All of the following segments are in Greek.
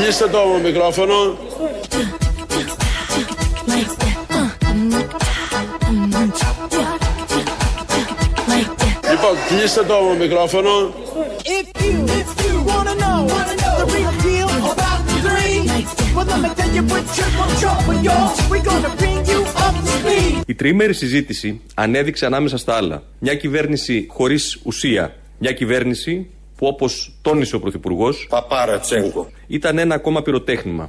κλείστε το μικρόφωνο. Λοιπόν, κλείστε το μικρόφωνο. If you, if you wanna know, wanna know the real deal about the three, well let me tell you with triple trouble, y'all, we gonna bring you up to speed. Η τριήμερη συζήτηση ανέδειξε ανάμεσα στα άλλα μια κυβέρνηση χωρίς ουσία, μια κυβέρνηση που όπως τόνισε ο Πρωθυπουργός. Παπάρα Τσέγκο. Ήταν ένα ακόμα πυροτέχνημα.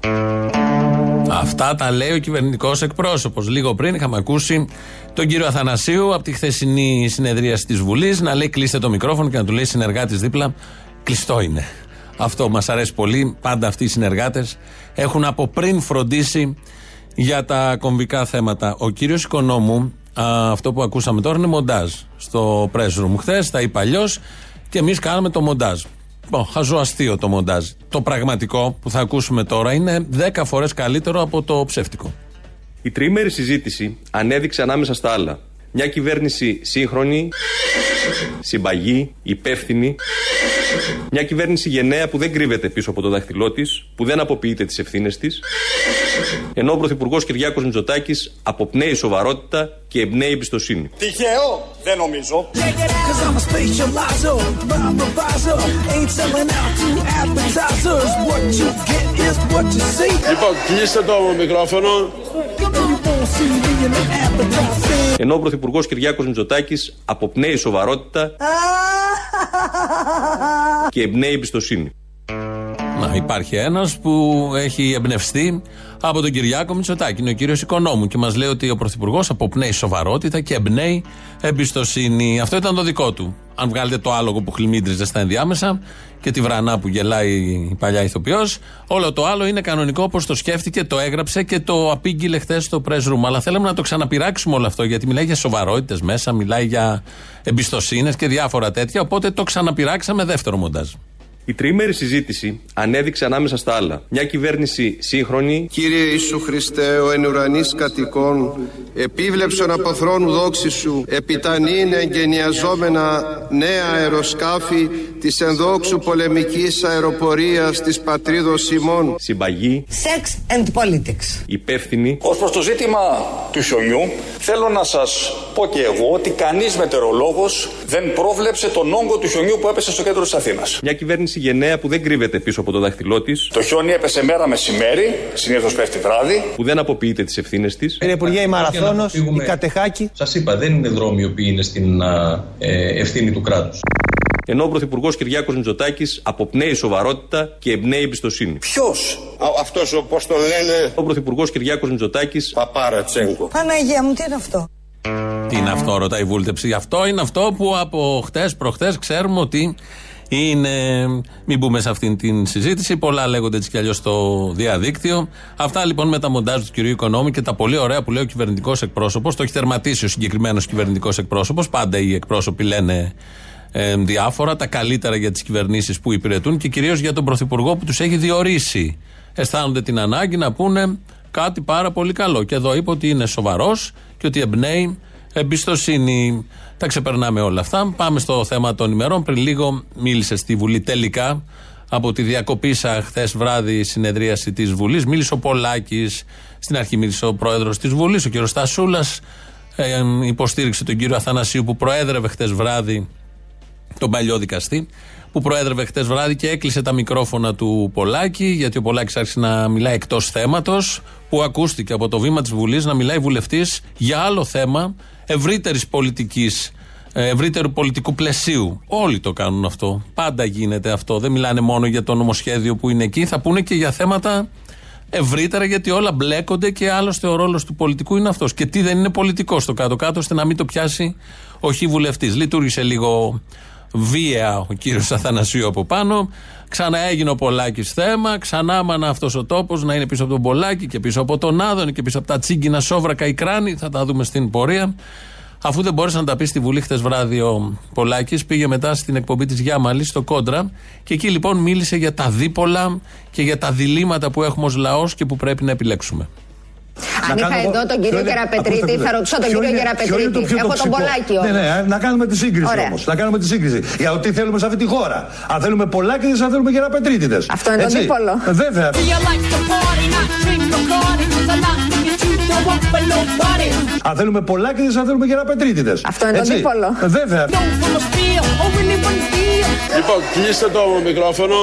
Αυτά τα λέει ο κυβερνητικός εκπρόσωπος. Λίγο πριν είχαμε ακούσει τον κύριο Αθανασίου από τη χθεσινή συνεδρία της Βουλής να λέει κλείστε το μικρόφωνο και να του λέει συνεργάτης δίπλα. Κλειστό είναι. Αυτό μας αρέσει πολύ. Πάντα αυτοί οι συνεργάτες έχουν από πριν φροντίσει για τα κομβικά θέματα. Ο κύριος Οικονόμου, αυτό που ακούσαμε τώρα είναι μοντάζ στο press room χθες. Τα είπα αλλιώς και εμείς κάναμε το μοντάζ. Λοιπόν, χαζοαστείο το μοντάζ. Το πραγματικό που θα ακούσουμε τώρα είναι 10 φορές καλύτερο από το ψεύτικο. Η τριήμερη συζήτηση ανέδειξε ανάμεσα στα άλλα μια κυβέρνηση σύγχρονη, συμπαγή, υπεύθυνη, μια κυβέρνηση γενναία που δεν κρύβεται πίσω από το δάχτυλό της, που δεν αποποιείται τις ευθύνες της, ενώ ο Πρωθυπουργός Κυριάκος Μητσοτάκης αποπνέει σοβαρότητα και εμπνέει εμπιστοσύνη. Τυχαίο, δεν νομίζω. Λοιπόν, κλείστε το μικρόφωνο. Ενώ ο Πρωθυπουργός Κυριάκος Μητσοτάκης αποπνέει σοβαρότητα και εμπνέει εμπιστοσύνη. Να, υπάρχει ένας που έχει εμπνευστεί από τον Κυριάκο Μητσοτάκη. Είναι ο κύριος Οικονόμου και μας λέει ότι ο Πρωθυπουργός αποπνέει σοβαρότητα και εμπνέει εμπιστοσύνη. Αυτό ήταν το δικό του. Αν βγάλετε το άλογο που χλιμίντριζε στα ενδιάμεσα και τη βρανά που γελάει η παλιά ηθοποιός, όλο το άλλο είναι κανονικό όπως το σκέφτηκε, το έγραψε και το απήγγειλε χθες στο press room. Αλλά θέλουμε να το ξαναπειράξουμε όλο αυτό γιατί μιλάει για σοβαρότητες μέσα, μιλάει για εμπιστοσύνες και διάφορα τέτοια. Οπότε το ξαναπειράξαμε δεύτερο μοντάζ. Η τριήμερη συζήτηση ανέδειξε ανάμεσα στα άλλα μια κυβέρνηση σύγχρονη. Κύριε Ιησού Χριστέ, ο εν ουρανής κατοικών, επίβλεψον από θρόνου δόξης σου, επιτανήν εγγενιαζόμενα νέα αεροσκάφη της ενδόξου πολεμικής αεροπορίας της πατρίδος ημών. Συμπαγή. Sex and politics. Υπεύθυνη. Ως προς το ζήτημα του χιονιού, θέλω να σας πω και εγώ ότι κανείς μετεωρολόγος δεν πρόβλεψε τον όγκο του χιονιού που έπεσε στο κέντρο της Αθήνας. Μια κυβέρνηση γενναία που δεν κρύβεται πίσω από το δάχτυλό της. Το χιόνι έπεσε μέρα μεσημέρι, συνήθως πέφτει βράδυ. Που δεν αποποιείται τις ευθύνες της. Κύριε Υπουργέ, η Μαραθώνος, η Κατεχάκη. Σας είπα, δεν είναι δρόμοι οι οποίοι είναι στην ε, ευθύνη του κράτους. Ενώ ο Πρωθυπουργός Κυριάκος Μητσοτάκης αποπνέει σοβαρότητα και εμπνέει εμπιστοσύνη. Ποιος; Αυτός, πώς το λένε; Ο Πρωθυπουργός Κυριάκος Μητσοτάκης. Παπάρα Τσέγκο. Παναγία μου, τι είναι αυτό; Τι είναι αυτό, ρωτάει η βούλτεψη. Αυτό είναι αυτό που από χτες προχτές ξέρουμε ότι είναι. Μην μπούμε σε αυτήν την συζήτηση. Πολλά λέγονται έτσι κι αλλιώς στο διαδίκτυο. Αυτά λοιπόν με τα μοντάζ του κυρίου Οικονόμου και τα πολύ ωραία που λέει ο κυβερνητικός εκπρόσωπος. Το έχει τερματίσει ο συγκεκριμένος κυβερνητικός εκπρόσωπος. Πάντα οι εκπρόσωποι λένε ε, διάφορα. Τα καλύτερα για τις κυβερνήσεις που υπηρετούν και κυρίως για τον πρωθυπουργό που τους έχει διορίσει. Αισθάνονται την ανάγκη να πούνε κάτι πάρα πολύ καλό. Και εδώ είπε ότι είναι σοβαρός και ότι εμπνέει εμπιστοσύνη. Τα ξεπερνάμε όλα αυτά. Πάμε στο θέμα των ημερών. Πριν λίγο μίλησε στη Βουλή τελικά από τη διακοπήσα χθες βράδυ συνεδρίαση της Βουλής. Μίλησε ο Πολάκης. Στην αρχή μίλησε ο πρόεδρος της Βουλής, ο κ. Στασούλας. Ε, υποστήριξε τον κύριο Αθανασίου που προέδρευε χθες βράδυ τον παλιό δικαστή που προέδρευε χτε βράδυ και έκλεισε τα μικρόφωνα του Πολάκη, γιατί ο Πολάκης άρχισε να μιλάει εκτός θέματος, που ακούστηκε από το βήμα της Βουλής να μιλάει βουλευτής για άλλο θέμα ευρύτερης πολιτικής, ε, ευρύτερου πολιτικού πλαισίου. Όλοι το κάνουν αυτό. Πάντα γίνεται αυτό. Δεν μιλάνε μόνο για το νομοσχέδιο που είναι εκεί, θα πούνε και για θέματα ευρύτερα, γιατί όλα μπλέκονται και άλλωστε ο ρόλος του πολιτικού είναι αυτός. Και τι δεν είναι πολιτικός στο κάτω-κάτω, ώστε να μην το πιάσει όχι βουλευτής. Λειτουργήσε λίγο βία ο κύριος Αθανασίου από πάνω. Ξανά έγινε ο Πολάκης θέμα. Ξανά μάνα αυτός ο τόπος να είναι πίσω από τον Πολάκη και πίσω από τον Άδωνη και πίσω από τα τσίγκινα σόβρακα η κράνη. Θα τα δούμε στην πορεία. Αφού δεν μπόρεσε να τα πει στη Βουλή χτε βράδυ ο Πολάκης, πήγε μετά στην εκπομπή της Γιάμαλης στο Κόντρα και εκεί λοιπόν μίλησε για τα δίπολα και για τα διλήμματα που έχουμε ως λαός και που πρέπει να επιλέξουμε. Αν είχα εδώ τον κύριο Γεραπετρίτη, θα ρωτήσω τον κύριο Γεραπετρίτη. Έχω τον Πολάκη Ναι, ναι, να κάνουμε τη σύγκριση όμως. Να κάνουμε τη σύγκριση. Για ότι θέλουμε σε αυτή τη χώρα. Αν θέλουμε Πολάκηδες, αν θέλουμε Γεραπετρίτηδε. Αυτό είναι το δίπολο. Βέβαια. Αν θέλουμε Πολάκηδε, αν θέλουμε Γεραπετρίτηδε. Αυτό είναι το δίπολο. Βέβαια. Λοιπόν, κλείστε το μικρόφωνο.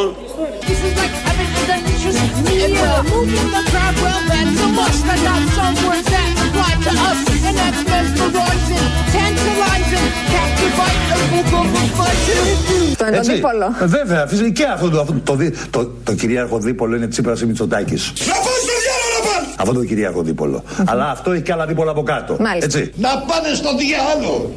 Αυτό είναι το δίπολο. Βέβαια, φυσικά και αυτό το, αυτό, το, το, το, κυρίαρχο δίπολο είναι Τσίπρας ή Μητσοτάκης. Να πας στο διάλογο να Αυτό το κυρίαρχο δίπολο. Αλλά αυτό έχει και άλλα δίπολα από κάτω. Μάλιστα. Έτσι. Να πάνε στο διάλογο.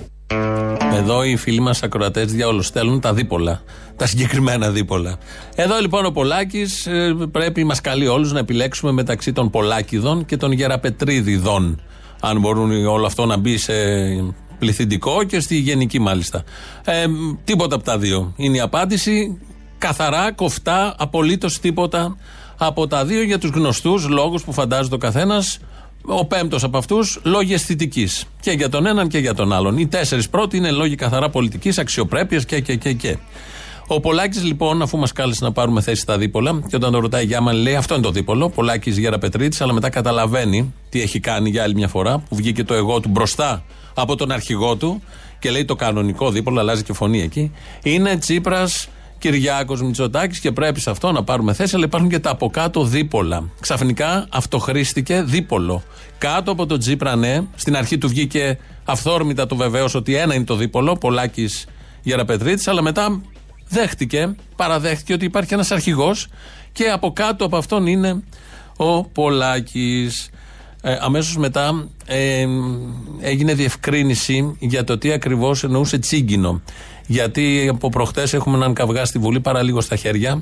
Εδώ οι φίλοι μας ακροατές διάολο στέλνουν τα δίπολα. Τα συγκεκριμένα δίπολα. Εδώ λοιπόν ο Πολάκης πρέπει, μας καλεί όλους να επιλέξουμε μεταξύ των Πολάκηδων και των Γεραπετρίδιδων. Αν μπορούν όλο αυτό να μπει σε πληθυντικό και στη γενική μάλιστα. Ε, τίποτα από τα δύο. Είναι η απάντηση. Καθαρά, κοφτά, απολύτως τίποτα από τα δύο για τους γνωστούς λόγους που φαντάζεται ο καθένας. Ο πέμπτος από αυτούς λόγοι αισθητική. Και για τον έναν και για τον άλλον. Οι τέσσερις πρώτοι είναι λόγοι καθαρά πολιτικής, αξιοπρέπειας και, και, και, και. Ο Πολάκης, λοιπόν, αφού μας κάλεσε να πάρουμε θέση στα δίπολα, και όταν το ρωτάει Γιάμαν, λέει αυτό είναι το δίπολο. Πολάκης Γέρα Πετρίτης, αλλά μετά καταλαβαίνει τι έχει κάνει για άλλη μια φορά, που βγήκε το εγώ του μπροστά από τον αρχηγό του και λέει το κανονικό δίπολο, αλλάζει και φωνή εκεί. Είναι Τσίπρας Κυριάκος Μητσοτάκης και πρέπει σε αυτό να πάρουμε θέση, αλλά υπάρχουν και τα από κάτω δίπολα. Ξαφνικά αυτοχρήστηκε δίπολο. Κάτω από τον Τσίπρα, ναι, στην αρχή του βγήκε αυθόρμητα το βεβαίως ότι ένα είναι το δίπολο, Πολάκης Γεραπετρίτης, αλλά μετά δέχτηκε, παραδέχτηκε ότι υπάρχει ένας αρχηγός και από κάτω από αυτόν είναι ο Πολάκης. Ε, Αμέσως μετά ε, έγινε διευκρίνηση για το τι ακριβώς εννοούσε τσίγκινο. Γιατί από προχτές έχουμε έναν καυγά στη Βουλή παραλίγο στα χέρια.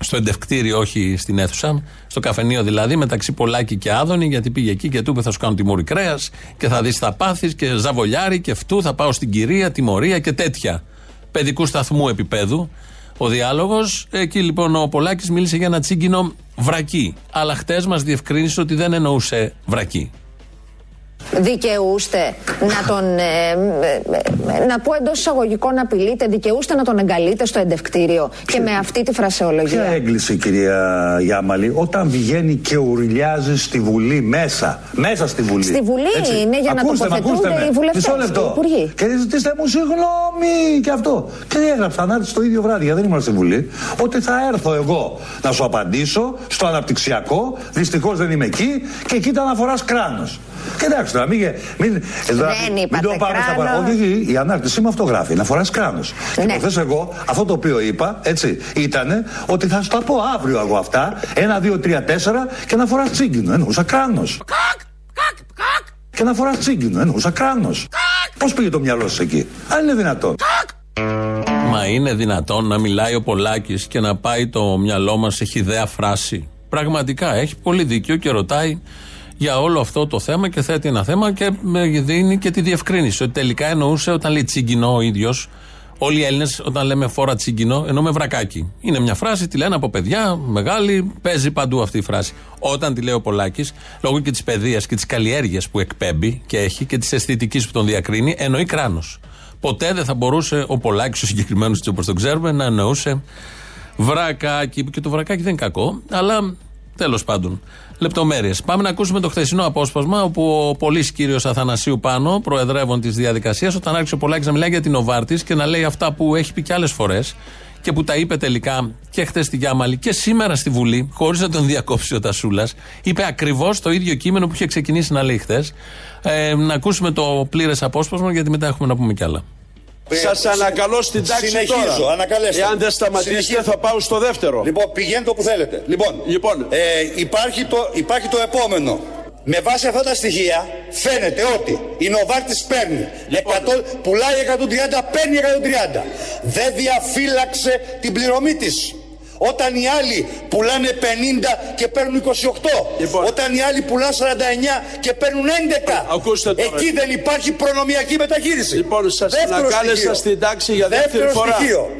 Στο εντευκτήριο, όχι στην αίθουσα. Στο καφενείο δηλαδή, μεταξύ Πολάκη και Άδωνη, γιατί πήγε εκεί και του είπε θα σου κάνω τιμούρι κρέας και θα δεις τα πάθη και ζαβολιάρι και αυτού θα πάω στην κυρία, τιμωρία και τέτοια. Παιδικού σταθμού επίπεδου ο διάλογος. Εκεί λοιπόν ο Πολάκης μίλησε για ένα τσίγκινο βρακί. Αλλά χτες μας διευκρίνησε ότι δεν εννοούσε βρακί. Δικαιούστε να τον. ε, ε, ε, να πω εντός εισαγωγικών να απειλείτε, δικαιούστε να τον εγκαλείτε στο εντευκτήριο και με αυτή τη φρασεολογία. Ποια έγκληση, κυρία Γιάμαλη, όταν βγαίνει και ουρλιάζει στη Βουλή μέσα. Μέσα στη Βουλή. Στη Βουλή είναι για να ακούστε, με, τοποθετούνται ακούστε με. οι βουλευτές, Μισό λεπτό. οι υπουργοί. Και ζητήστε μου συγγνώμη και αυτό. Και έγραψα να έρθει το ίδιο βράδυ, γιατί δεν ήμουν στη Βουλή, ότι θα έρθω εγώ να σου απαντήσω στο αναπτυξιακό. Δυστυχώς δεν είμαι εκεί και εκεί τα αναφορά κράνος. Και εντάξει τώρα, μην. μην εδώ, μην είπατε το πάμε στα κράνος. παρα- Όχι, η ανάρτησή μου αυτό γράφει. Να φοράς κράνος. Και Ναι. προχθές εγώ, αυτό το οποίο είπα, έτσι, ήταν ότι θα σου τα πω αύριο εγώ αυτά. Ένα, δύο, τρία, τέσσερα και να φοράς τσίγκινο. Εννοούσα κράνος. Και να φοράς τσίγκινο. Εννοούσα κράνος. Πώς πήγε το μυαλό σα εκεί, Αν είναι δυνατόν. Μα είναι δυνατόν να μιλάει ο Πολάκης και να πάει το μυαλό μας σε χιδέα φράση. Πραγματικά έχει πολύ δίκιο και ρωτάει για όλο αυτό το θέμα και θέτει ένα θέμα και με δίνει και τη διευκρίνηση. Ότι τελικά εννοούσε όταν λέει τσιγκινό ο ίδιος. Όλοι οι Έλληνες, όταν λέμε φόρα τσιγκινό, εννοούμε βρακάκι. Είναι μια φράση, τη λένε από παιδιά, μεγάλη, παίζει παντού αυτή η φράση. Όταν τη λέει ο Πολάκης, λόγω και της παιδείας και της καλλιέργειας που εκπέμπει και έχει και της αισθητικής που τον διακρίνει, εννοεί κράνος. Ποτέ δεν θα μπορούσε ο Πολάκης, ο συγκεκριμένος έτσι όπως τον ξέρουμε, να εννοούσε βρακάκι. Και το βρακάκι δεν είναι κακό, αλλά τέλος πάντων. Λεπτομέρειες. Πάμε να ακούσουμε το χθεσινό απόσπασμα όπου ο πολύς κύριος Αθανασίου Πάνο, προεδρεύων της διαδικασίας, όταν άρχισε ο Πολάκης να μιλάει για την Νοβάρτη και να λέει αυτά που έχει πει και άλλες φορές και που τα είπε τελικά και χθες στη Γιάμαλη και σήμερα στη Βουλή, χωρίς να τον διακόψει ο Τασούλας, είπε ακριβώς το ίδιο κείμενο που είχε ξεκινήσει να λέει χθες. Ε, να ακούσουμε το πλήρες απόσπασμα γιατί μετά έχουμε να πούμε κι άλλα. Σας ανακαλώ στην τάξη Συνεχίζω, τώρα. ανακαλέστε. Εάν δεν σταματήσετε Συνεχίζω. θα πάω στο δεύτερο. Λοιπόν, πηγαίνετε όπου θέλετε. Λοιπόν, Λοιπόν. ε, υπάρχει, το, υπάρχει το επόμενο. Με βάση αυτά τα στοιχεία φαίνεται ότι η Νοβάρτης παίρνει Λοιπόν. 100, πουλάει 130, παίρνει 130. Δεν διαφύλαξε την πληρωμή της. Όταν οι άλλοι πουλάνε 50 και παίρνουν 28. Λοιπόν. Όταν οι άλλοι πουλάνε 49 και παίρνουν 11. Ακούστε τώρα. Εκεί δεν υπάρχει προνομιακή μεταχείριση. Λοιπόν, σας Δεύτερο ανακάλεσα στοιχείο. στην τάξη για δεύτερη Δεύτερο φορά. στοιχείο.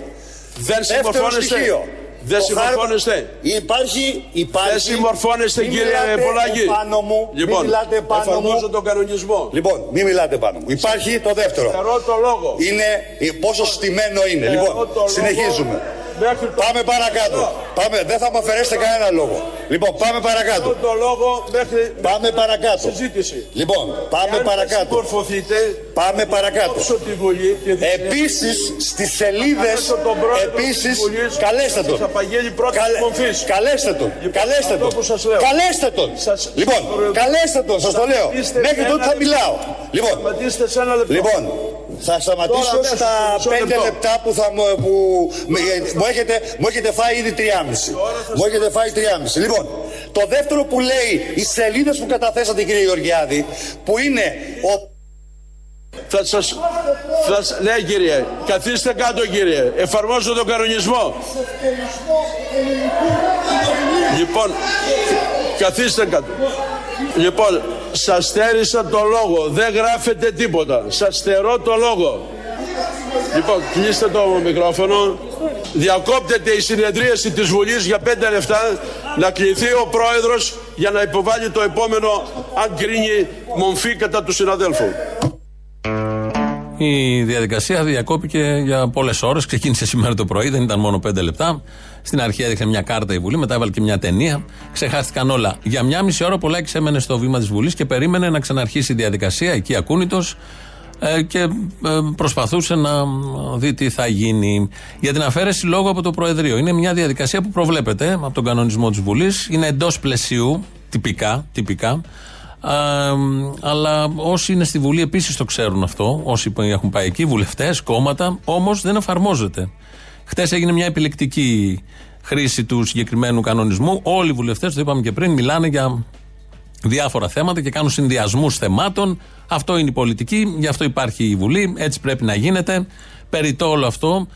Δεν Δεύτερο συμμορφώνεστε. στοιχείο. Δεν Το συμμορφώνεστε. θάρρο- Υπάρχει, υπάρχει. Δεν συμμορφώνεστε, Μην κύριε μιλάτε Πολάκη. επάνω μου. Λοιπόν, μην μιλάτε επάνω εφαρμόζω μου. τον κανονισμό. Λοιπόν, μην μιλάτε πάνω μου. Υπάρχει το δεύτερο. Στερώ το λόγο. Είναι ε, πόσο στημένο είναι. Στερώ Λοιπόν, το λόγο συνεχίζουμε. Μέχρι το- Πάμε παρακάτω. Πάμε, δεν θα μου αφαιρέσετε κανένα λόγο. Λοιπόν, πάμε παρακάτω. Στερώ το λόγο μέχρι Πάμε παρακάτω. συζήτηση. Λοιπόν, πάμε Αν δεν παρακάτω. συμμορφωθείτε, Πάμε παρακάτω. κόψω τη Βουλή και θα- Επίσης στις σελίδες, Καλέσω τον πρόεδρο επίσης, της Βουλής, καλέστε τον. σας απαγγέλει πρώτης Καλέ- μορφής. Καλέστε τον. Καλέστε αυτό τον. που σας λέω. Καλέστε τον. Σας- Λοιπόν, σας- καλέστε τον, σας το λέω. Σταματήστε Μέχρι σε τότε ένα θα λεπτό. μιλάω. Λοιπόν, Σταματήστε σε ένα λεπτό. Λοιπόν, θα σταματήσω Τώρα, αμέσως, στα μισό 5 λεπτό. λεπτά που, θα, μου- που με- μου, έχετε, μου έχετε φάει ήδη 3,5. Μου έχετε φάει 3,5. Λοιπόν, το δεύτερο που λέει οι σελίδες που καταθέσατε κύριε Γεωργιάδη, που είναι ο Θα σας... Θα... σ- Ναι κύριε, καθίστε κάτω κύριε. Εφαρμόζω τον κανονισμό. Λοιπόν, καθίστε κάτω. Λοιπόν, σας στέρισα το λόγο. Δεν γράφετε τίποτα. Σας στερώ το λόγο. Λοιπόν, κλείστε το μικρόφωνο. Διακόπτεται η συνεδρίαση της Βουλής για πέντε λεπτά να κληθεί ο Πρόεδρος για να υποβάλει το επόμενο αν κρίνει μομφή κατά του συναδέλφου. Η διαδικασία διακόπηκε για πολλές ώρες. Ξεκίνησε σήμερα το πρωί, δεν ήταν μόνο πέντε λεπτά. Στην αρχή έδειξε μια κάρτα η Βουλή, μετά έβαλε και μια ταινία. Ξεχάστηκαν όλα. Για μια μισή ώρα ο Πολάκη έμενε στο βήμα της Βουλής και περίμενε να ξαναρχίσει η διαδικασία, εκεί ακούνητος, και ε, προσπαθούσε να δει τι θα γίνει. Για την αφαίρεση λόγω από το Προεδρείο. Είναι μια διαδικασία που προβλέπεται από τον κανονισμό της Βουλής. Είναι εντός πλαισίου, τυπικά, τυπικά. Α, αλλά όσοι είναι στη Βουλή επίσης το ξέρουν αυτό. Όσοι έχουν πάει εκεί, βουλευτές, κόμματα, όμως δεν εφαρμόζεται. Χτες έγινε μια επιλεκτική χρήση του συγκεκριμένου κανονισμού. Όλοι οι βουλευτές, το είπαμε και πριν, μιλάνε για διάφορα θέματα και κάνουν συνδυασμούς θεμάτων. Αυτό είναι η πολιτική, γι' αυτό υπάρχει η Βουλή, έτσι πρέπει να γίνεται. Περί το όλο αυτό,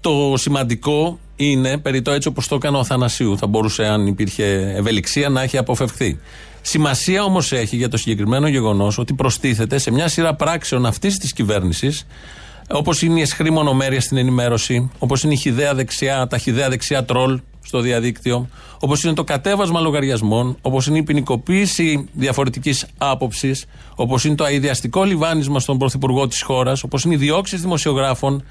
το σημαντικό είναι, περί το έτσι όπως το έκανε ο Αθανασίου, θα μπορούσε, αν υπήρχε ευελιξία, να έχει αποφευχθεί. Σημασία όμως έχει για το συγκεκριμένο γεγονός ότι προστίθεται σε μια σειρά πράξεων αυτής της κυβέρνησης, όπως είναι η εσχρή μονομέρεια στην ενημέρωση, όπως είναι η χιδαία δεξιά, τα χιδαία δεξιά τρόλ στο διαδίκτυο, όπως είναι το κατέβασμα λογαριασμών, όπως είναι η ποινικοποίηση διαφορετικής άποψης, όπως είναι το αειδιαστικό λιβάνισμα στον πρωθυπουργό της χώρας, όπως είναι οι διώξεις δημοσιογράφων.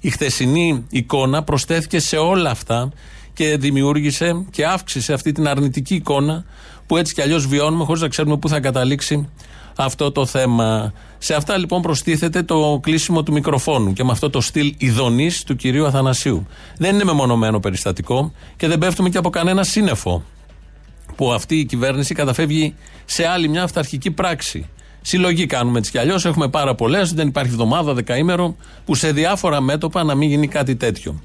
Η χθεσινή εικόνα προσθέθηκε σε όλα αυτά και δημιούργησε και αύξησε αυτή την αρνητική εικόνα που έτσι κι αλλιώς βιώνουμε χωρίς να ξέρουμε πού θα καταλήξει αυτό το θέμα. Σε αυτά λοιπόν προστίθεται το κλείσιμο του μικροφόνου και με αυτό το στυλ ειδονής του κυρίου Αθανασίου. Δεν είναι μεμονωμένο περιστατικό και δεν πέφτουμε και από κανένα σύννεφο που αυτή η κυβέρνηση καταφεύγει σε άλλη μια αυταρχική πράξη. Συλλογή κάνουμε έτσι κι αλλιώς. Έχουμε πάρα πολλές. Δεν υπάρχει εβδομάδα, δεκαήμερο που σε διάφορα μέτωπα να μην γίνει κάτι τέτοιο.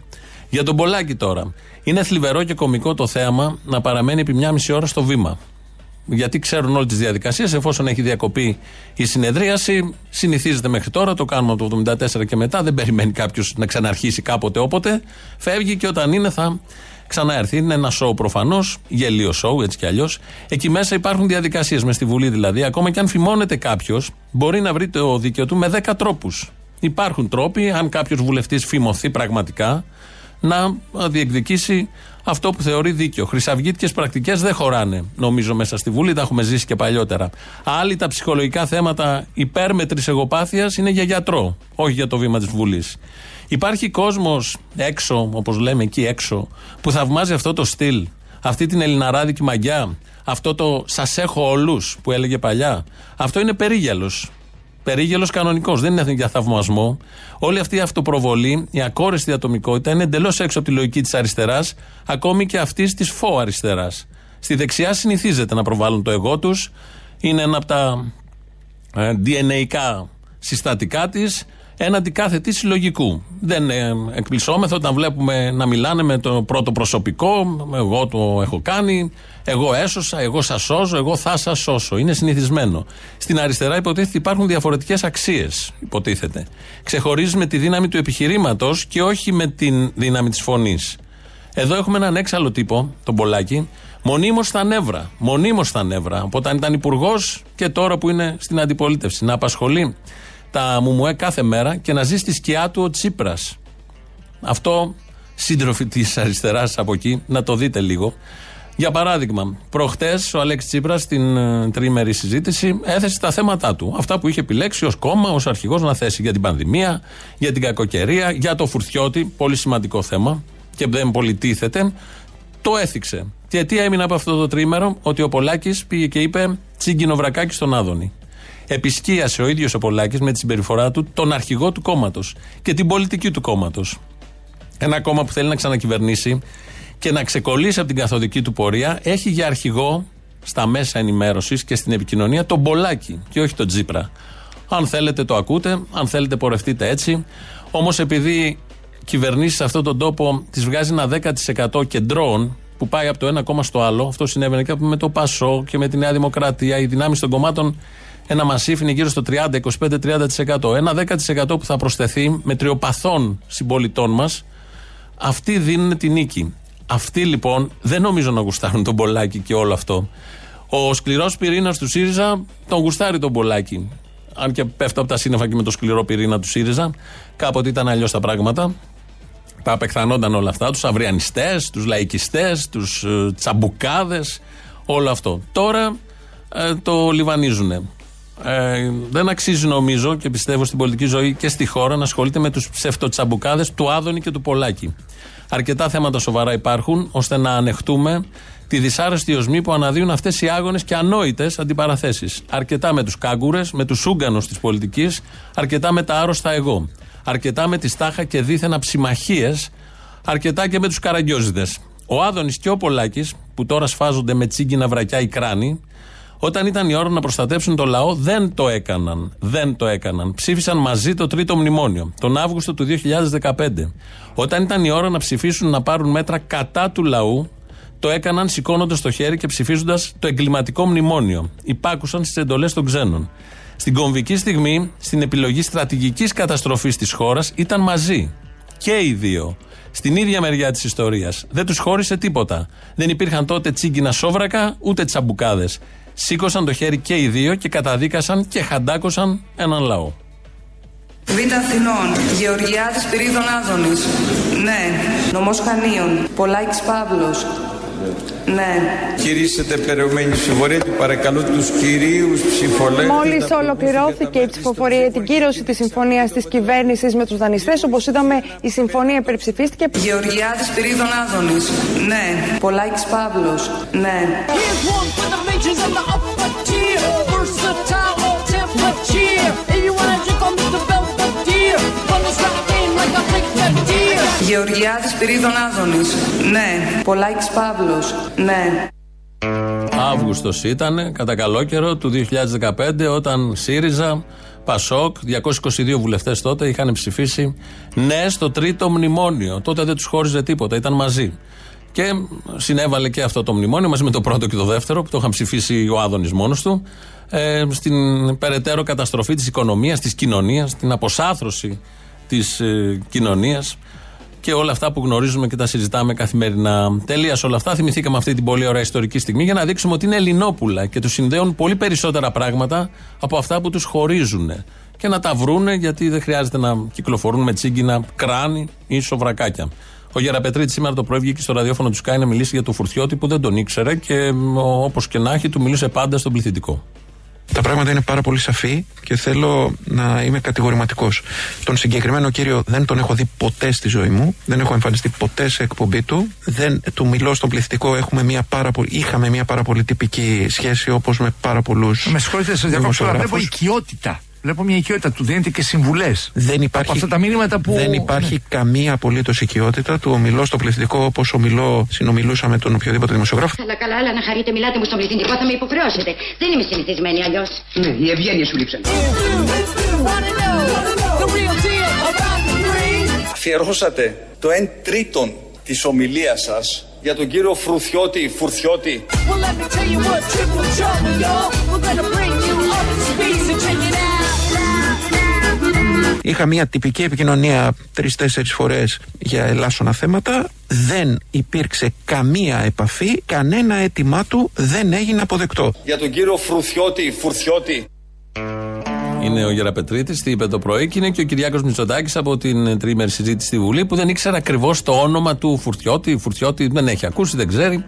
Για τον Πολάκη τώρα. Είναι θλιβερό και κομικό το θέαμα να παραμένει επί μια μισή ώρα στο βήμα. Γιατί ξέρουν όλες τις διαδικασίες. Εφόσον έχει διακοπεί η συνεδρίαση, συνηθίζεται μέχρι τώρα. Το κάνουμε από το 1974 και μετά. Δεν περιμένει κάποιος να ξαναρχίσει κάποτε όποτε. Φεύγει και όταν είναι θα ξαναέρθει. Είναι ένα σοου προφανώς, γελίο σοου έτσι κι αλλιώς. Εκεί μέσα υπάρχουν διαδικασίες, μες στη Βουλή δηλαδή. Ακόμα και αν φημώνεται κάποιος, μπορεί να βρει το δίκαιο του με 10 τρόπους. Υπάρχουν τρόποι, αν κάποιος βουλευτής φημωθεί πραγματικά, να διεκδικήσει αυτό που θεωρεί δίκαιο. Χρυσαυγήτικες πρακτικές δεν χωράνε, νομίζω, μέσα στη Βουλή. Τα έχουμε ζήσει και παλιότερα. Άλλοι τα ψυχολογικά θέματα υπέρμετρης εγωπάθειας είναι για γιατρό, όχι για το βήμα της Βουλής. Υπάρχει κόσμος έξω, όπως λέμε εκεί έξω, που θαυμάζει αυτό το στυλ, αυτή την ελληναράδικη μαγιά, αυτό το σας έχω όλους που έλεγε παλιά. Αυτό είναι περίγελος. Περίγελος κανονικός. Δεν είναι για θαυμασμό. Όλη αυτή η αυτοπροβολή, η ακόρεστη ατομικότητα είναι εντελώς έξω από τη λογική της αριστεράς, ακόμη και αυτής της φω αριστερά. Στη δεξιά συνηθίζεται να προβάλλουν το εγώ τους. Είναι ένα από τα ε, DNA συστατικά της έναντι κάθε τι συλλογικού. Δεν ε, εκπλησώμεθα όταν βλέπουμε να μιλάνε με το πρώτο προσωπικό. Εγώ το έχω κάνει. Εγώ έσωσα, εγώ σας σώζω, εγώ θα σας σώσω. Είναι συνηθισμένο. Στην αριστερά υποτίθεται υπάρχουν διαφορετικές αξίες. Υποτίθεται. Ξεχωρίζει με τη δύναμη του επιχειρήματος και όχι με τη δύναμη της φωνής. Εδώ έχουμε έναν έξαλλο τύπο, τον Πολάκη, μονίμως στα νεύρα. Μονίμως στα νεύρα. Από όταν ήταν υπουργός και τώρα που είναι στην αντιπολίτευση. Να απασχολεί τα μουμουέ κάθε μέρα και να ζει στη σκιά του ο Τσίπρας. Αυτό σύντροφοι της αριστεράς από εκεί, να το δείτε λίγο. Για παράδειγμα, προχτές ο Αλέξης Τσίπρας στην ε, τρίμερη συζήτηση έθεσε τα θέματα του. Αυτά που είχε επιλέξει ως κόμμα, ως αρχηγός να θέσει για την πανδημία, για την κακοκαιρία, για το φουρτιώτη. Πολύ σημαντικό θέμα και δεν πολιτίθεται. Το έθιξε. Και τι έμεινε από αυτό το τρίμερο, ότι ο Πολάκης πήγε και είπε τσίγκινο βρακάκι στον Άδωνη. Επισκίασε ο ίδιος ο Πολάκης με τη συμπεριφορά του τον αρχηγό του κόμματος και την πολιτική του κόμματος. Ένα κόμμα που θέλει να ξανακυβερνήσει και να ξεκολλήσει από την καθοδική του πορεία έχει για αρχηγό στα μέσα ενημέρωσης και στην επικοινωνία τον Πολάκη και όχι τον Τζίπρα. Αν θέλετε το ακούτε, αν θέλετε πορευτείτε έτσι. Όμως επειδή κυβερνήσεις σε αυτόν τον τόπο τις βγάζει ένα 10% κεντρών που πάει από το ένα κόμμα στο άλλο, αυτό συνέβαινε και με το Πασό και με τη Νέα Δημοκρατία, οι δυνάμεις των κομμάτων ένα μασίφ είναι γύρω στο 30, 25-30%. Ένα 10% που θα προσθεθεί με τριοπαθών συμπολιτών μας, αυτοί δίνουν τη νίκη. Αυτοί λοιπόν δεν νομίζω να γουστάρουν τον Πολάκη και όλο αυτό. Ο σκληρός πυρήνας του ΣΥΡΙΖΑ τον γουστάρει τον Πολάκη. Αν και πέφτω από τα σύννεφα και με το σκληρό πυρήνα του ΣΥΡΙΖΑ. Κάποτε ήταν αλλιώς τα πράγματα. Απεκθανόνταν όλα αυτά. Τους αυριανιστές, τους λαϊκιστές, τους ε, τσαμπουκάδες, όλο αυτό. Τώρα ε, το λιβανίζουν. Ε, δεν αξίζει νομίζω και πιστεύω στην πολιτική ζωή και στη χώρα να ασχολείται με τους ψευτοτσαμπουκάδες του Άδωνη και του Πολάκη. Αρκετά θέματα σοβαρά υπάρχουν ώστε να ανεχτούμε τη δυσάρεστη οσμή που αναδύουν αυτές οι άγονες και ανόητες αντιπαραθέσεις. Αρκετά με τους κάγκουρες, με τους σούγκανου της πολιτικής, αρκετά με τα άρρωστα εγώ. Αρκετά με τι τάχα και δίθεν αψιμαχίε, αρκετά και με τους καραγκιόζηδε. Ο Άδωνης και ο Πολάκης, που τώρα σφάζονται με τσίγκινα βρακιά οι κράνοι, όταν ήταν η ώρα να προστατεύσουν το λαό, δεν το έκαναν. Δεν το έκαναν. Ψήφισαν μαζί το τρίτο μνημόνιο, τον Αύγουστο του 2015. Όταν ήταν η ώρα να ψηφίσουν να πάρουν μέτρα κατά του λαού, το έκαναν σηκώνοντας το χέρι και ψηφίζοντας το εγκληματικό μνημόνιο. Υπάκουσαν στις εντολές των ξένων. Στην κομβική στιγμή, στην επιλογή στρατηγικής καταστροφής της χώρας, ήταν μαζί. Και οι δύο. Στην ίδια μεριά της ιστορίας. Δεν τους χώρισε τίποτα. Δεν υπήρχαν τότε τσίγκινα σόβρακα ούτε τσαμπουκάδες. Σήκωσαν το χέρι και οι δύο και καταδίκασαν και χαντάκωσαν έναν λαό. Β' Αθηνών, Γεωργιάδης Πυρίδων Άδωνης. Ναι. Νομός Χανίων, Πολάκης Παύλος, ναι. Κηρύσσετε περιομένη ψηφορία του παρακαλώ τους κυρίους ψηφολέκτες. Μόλις ολοκληρώθηκε η ψηφοφορία για την κύρωση της συμφωνίας της κυβέρνησης με τους δανειστές, όπως είδαμε η συμφωνία υπερψηφίστηκε. Γεωργιάδης Πυρίδων Άδωνης. Ναι. Πολάκης Παύλος. Ναι. Γεωργιάδης Πυρίδων Άδωνης. Ναι. Πολάκης Παύλος. Ναι. Αύγουστος ήταν, κατά καλό καιρό, του 2015, όταν ΣΥΡΙΖΑ, ΠΑΣΟΚ, 222 βουλευτές τότε είχαν ψηφίσει ναι στο τρίτο μνημόνιο. Τότε δεν τους χώριζε τίποτα, ήταν μαζί. Και συνέβαλε και αυτό το μνημόνιο μαζί με το πρώτο και το δεύτερο, που το είχαν ψηφίσει ο Άδωνης μόνος του, ε, στην περαιτέρω καταστροφή της οικονομίας, της κοινωνίας, την αποσάθρωση της ε, κοινωνίας και όλα αυτά που γνωρίζουμε και τα συζητάμε καθημερινά. Τελεία όλα αυτά. Θυμηθήκαμε αυτή την πολύ ωραία ιστορική στιγμή για να δείξουμε ότι είναι Ελληνόπουλα και τους συνδέουν πολύ περισσότερα πράγματα από αυτά που τους χωρίζουν. Και να τα βρούνε γιατί δεν χρειάζεται να κυκλοφορούν με τσίγκινα κράνη ή σοβρακάκια. Ο Γεραπετρίτης σήμερα το πρωί βγήκε στο ραδιόφωνο του Σκάι να μιλήσει για το φουρτιώτη που δεν τον ήξερε και όπως και να έχει του μιλούσε πάντα στον πληθυντικό. Τα πράγματα είναι πάρα πολύ σαφή και θέλω να είμαι κατηγορηματικός. Τον συγκεκριμένο κύριο δεν τον έχω δει ποτέ στη ζωή μου. Δεν έχω εμφανιστεί ποτέ σε εκπομπή του. Δεν του μιλώ στον πληθυντικό. Έχουμε μια πάρα πολύ, είχαμε μια πάρα πολύ τυπική σχέση όπως με πάρα πολλούς. Με συγχωρείτε, σας διακόψω, αλλά βλέπω οικειότητα. Βλέπω μια οικειότητα του, δίνεται και συμβουλές. Δεν υπάρχει, από αυτά τα μήνυματα που... δεν υπάρχει καμία απολύτως οικειότητα. Του ομιλώ στο πληθυντικό όπως ομιλώ, συνομιλούσα με τον οποιοδήποτε δημοσιογράφο. Καλά, καλά, αλλά να χαρείτε, μιλάτε μου στον πληθυντικό, θα με υποχρεώσετε. Δεν είμαι συνηθισμένη αλλιώς. Ναι, η ευγένεια σου λείψαν. Αφιερώσατε το 1 τρίτον της ομιλίας σας για τον κύριο Φρουθιώτη, Φουρθιώτη. Είχα μια τυπική επικοινωνία τρει-τέσσερι φορές για ελάσσονα θέματα. Δεν υπήρξε καμία επαφή, κανένα αίτημά του δεν έγινε αποδεκτό. Για τον κύριο Φρουθιώτη, Φουρθιώτη. Είναι ο Γεραπετρίτης, τι είπε το πρωί, και είναι και ο Κυριάκος Μητσοτάκης από την τρίμερη συζήτηση στη Βουλή που δεν ήξερε ακριβώς το όνομα του Φουρτιώτη. Φουρτιώτη δεν έχει ακούσει, δεν ξέρει.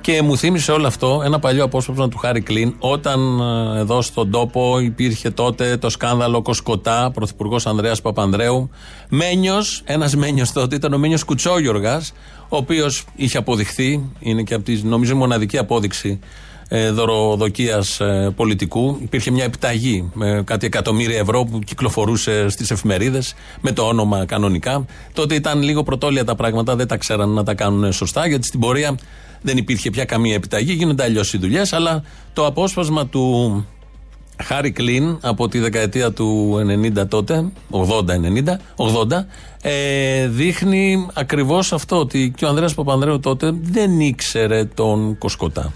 Και μου θύμισε όλο αυτό ένα παλιό απόσπασμα του Χάρη Κλίν, όταν ε, εδώ στον τόπο υπήρχε τότε το σκάνδαλο Κοσκοτά, πρωθυπουργός Ανδρέας Παπανδρέου. Μένιος, ένας Μένιος τότε ήταν ο Μένιος Κουτσόγιοργας, ο οποίος είχε αποδειχθεί, είναι και από τη νομίζω μοναδική απόδειξη ε, δωροδοκίας ε, πολιτικού. Υπήρχε μια επιταγή με κάτι εκατομμύρια ευρώ που κυκλοφορούσε στις εφημερίδες με το όνομα κανονικά. Τότε ήταν λίγο πρωτόλια τα πράγματα, δεν τα ξέραν να τα κάνουν σωστά, γιατί στην πορεία δεν υπήρχε πια καμία επιταγή, γίνονται αλλιώς οι δουλειές. Αλλά το απόσπασμα του Χάρη Κλίν από τη δεκαετία του 90 τότε, 80-90, 80, ε, δείχνει ακριβώς αυτό ότι και ο Ανδρέας Παπανδρέου τότε δεν ήξερε τον Κοσκοτά.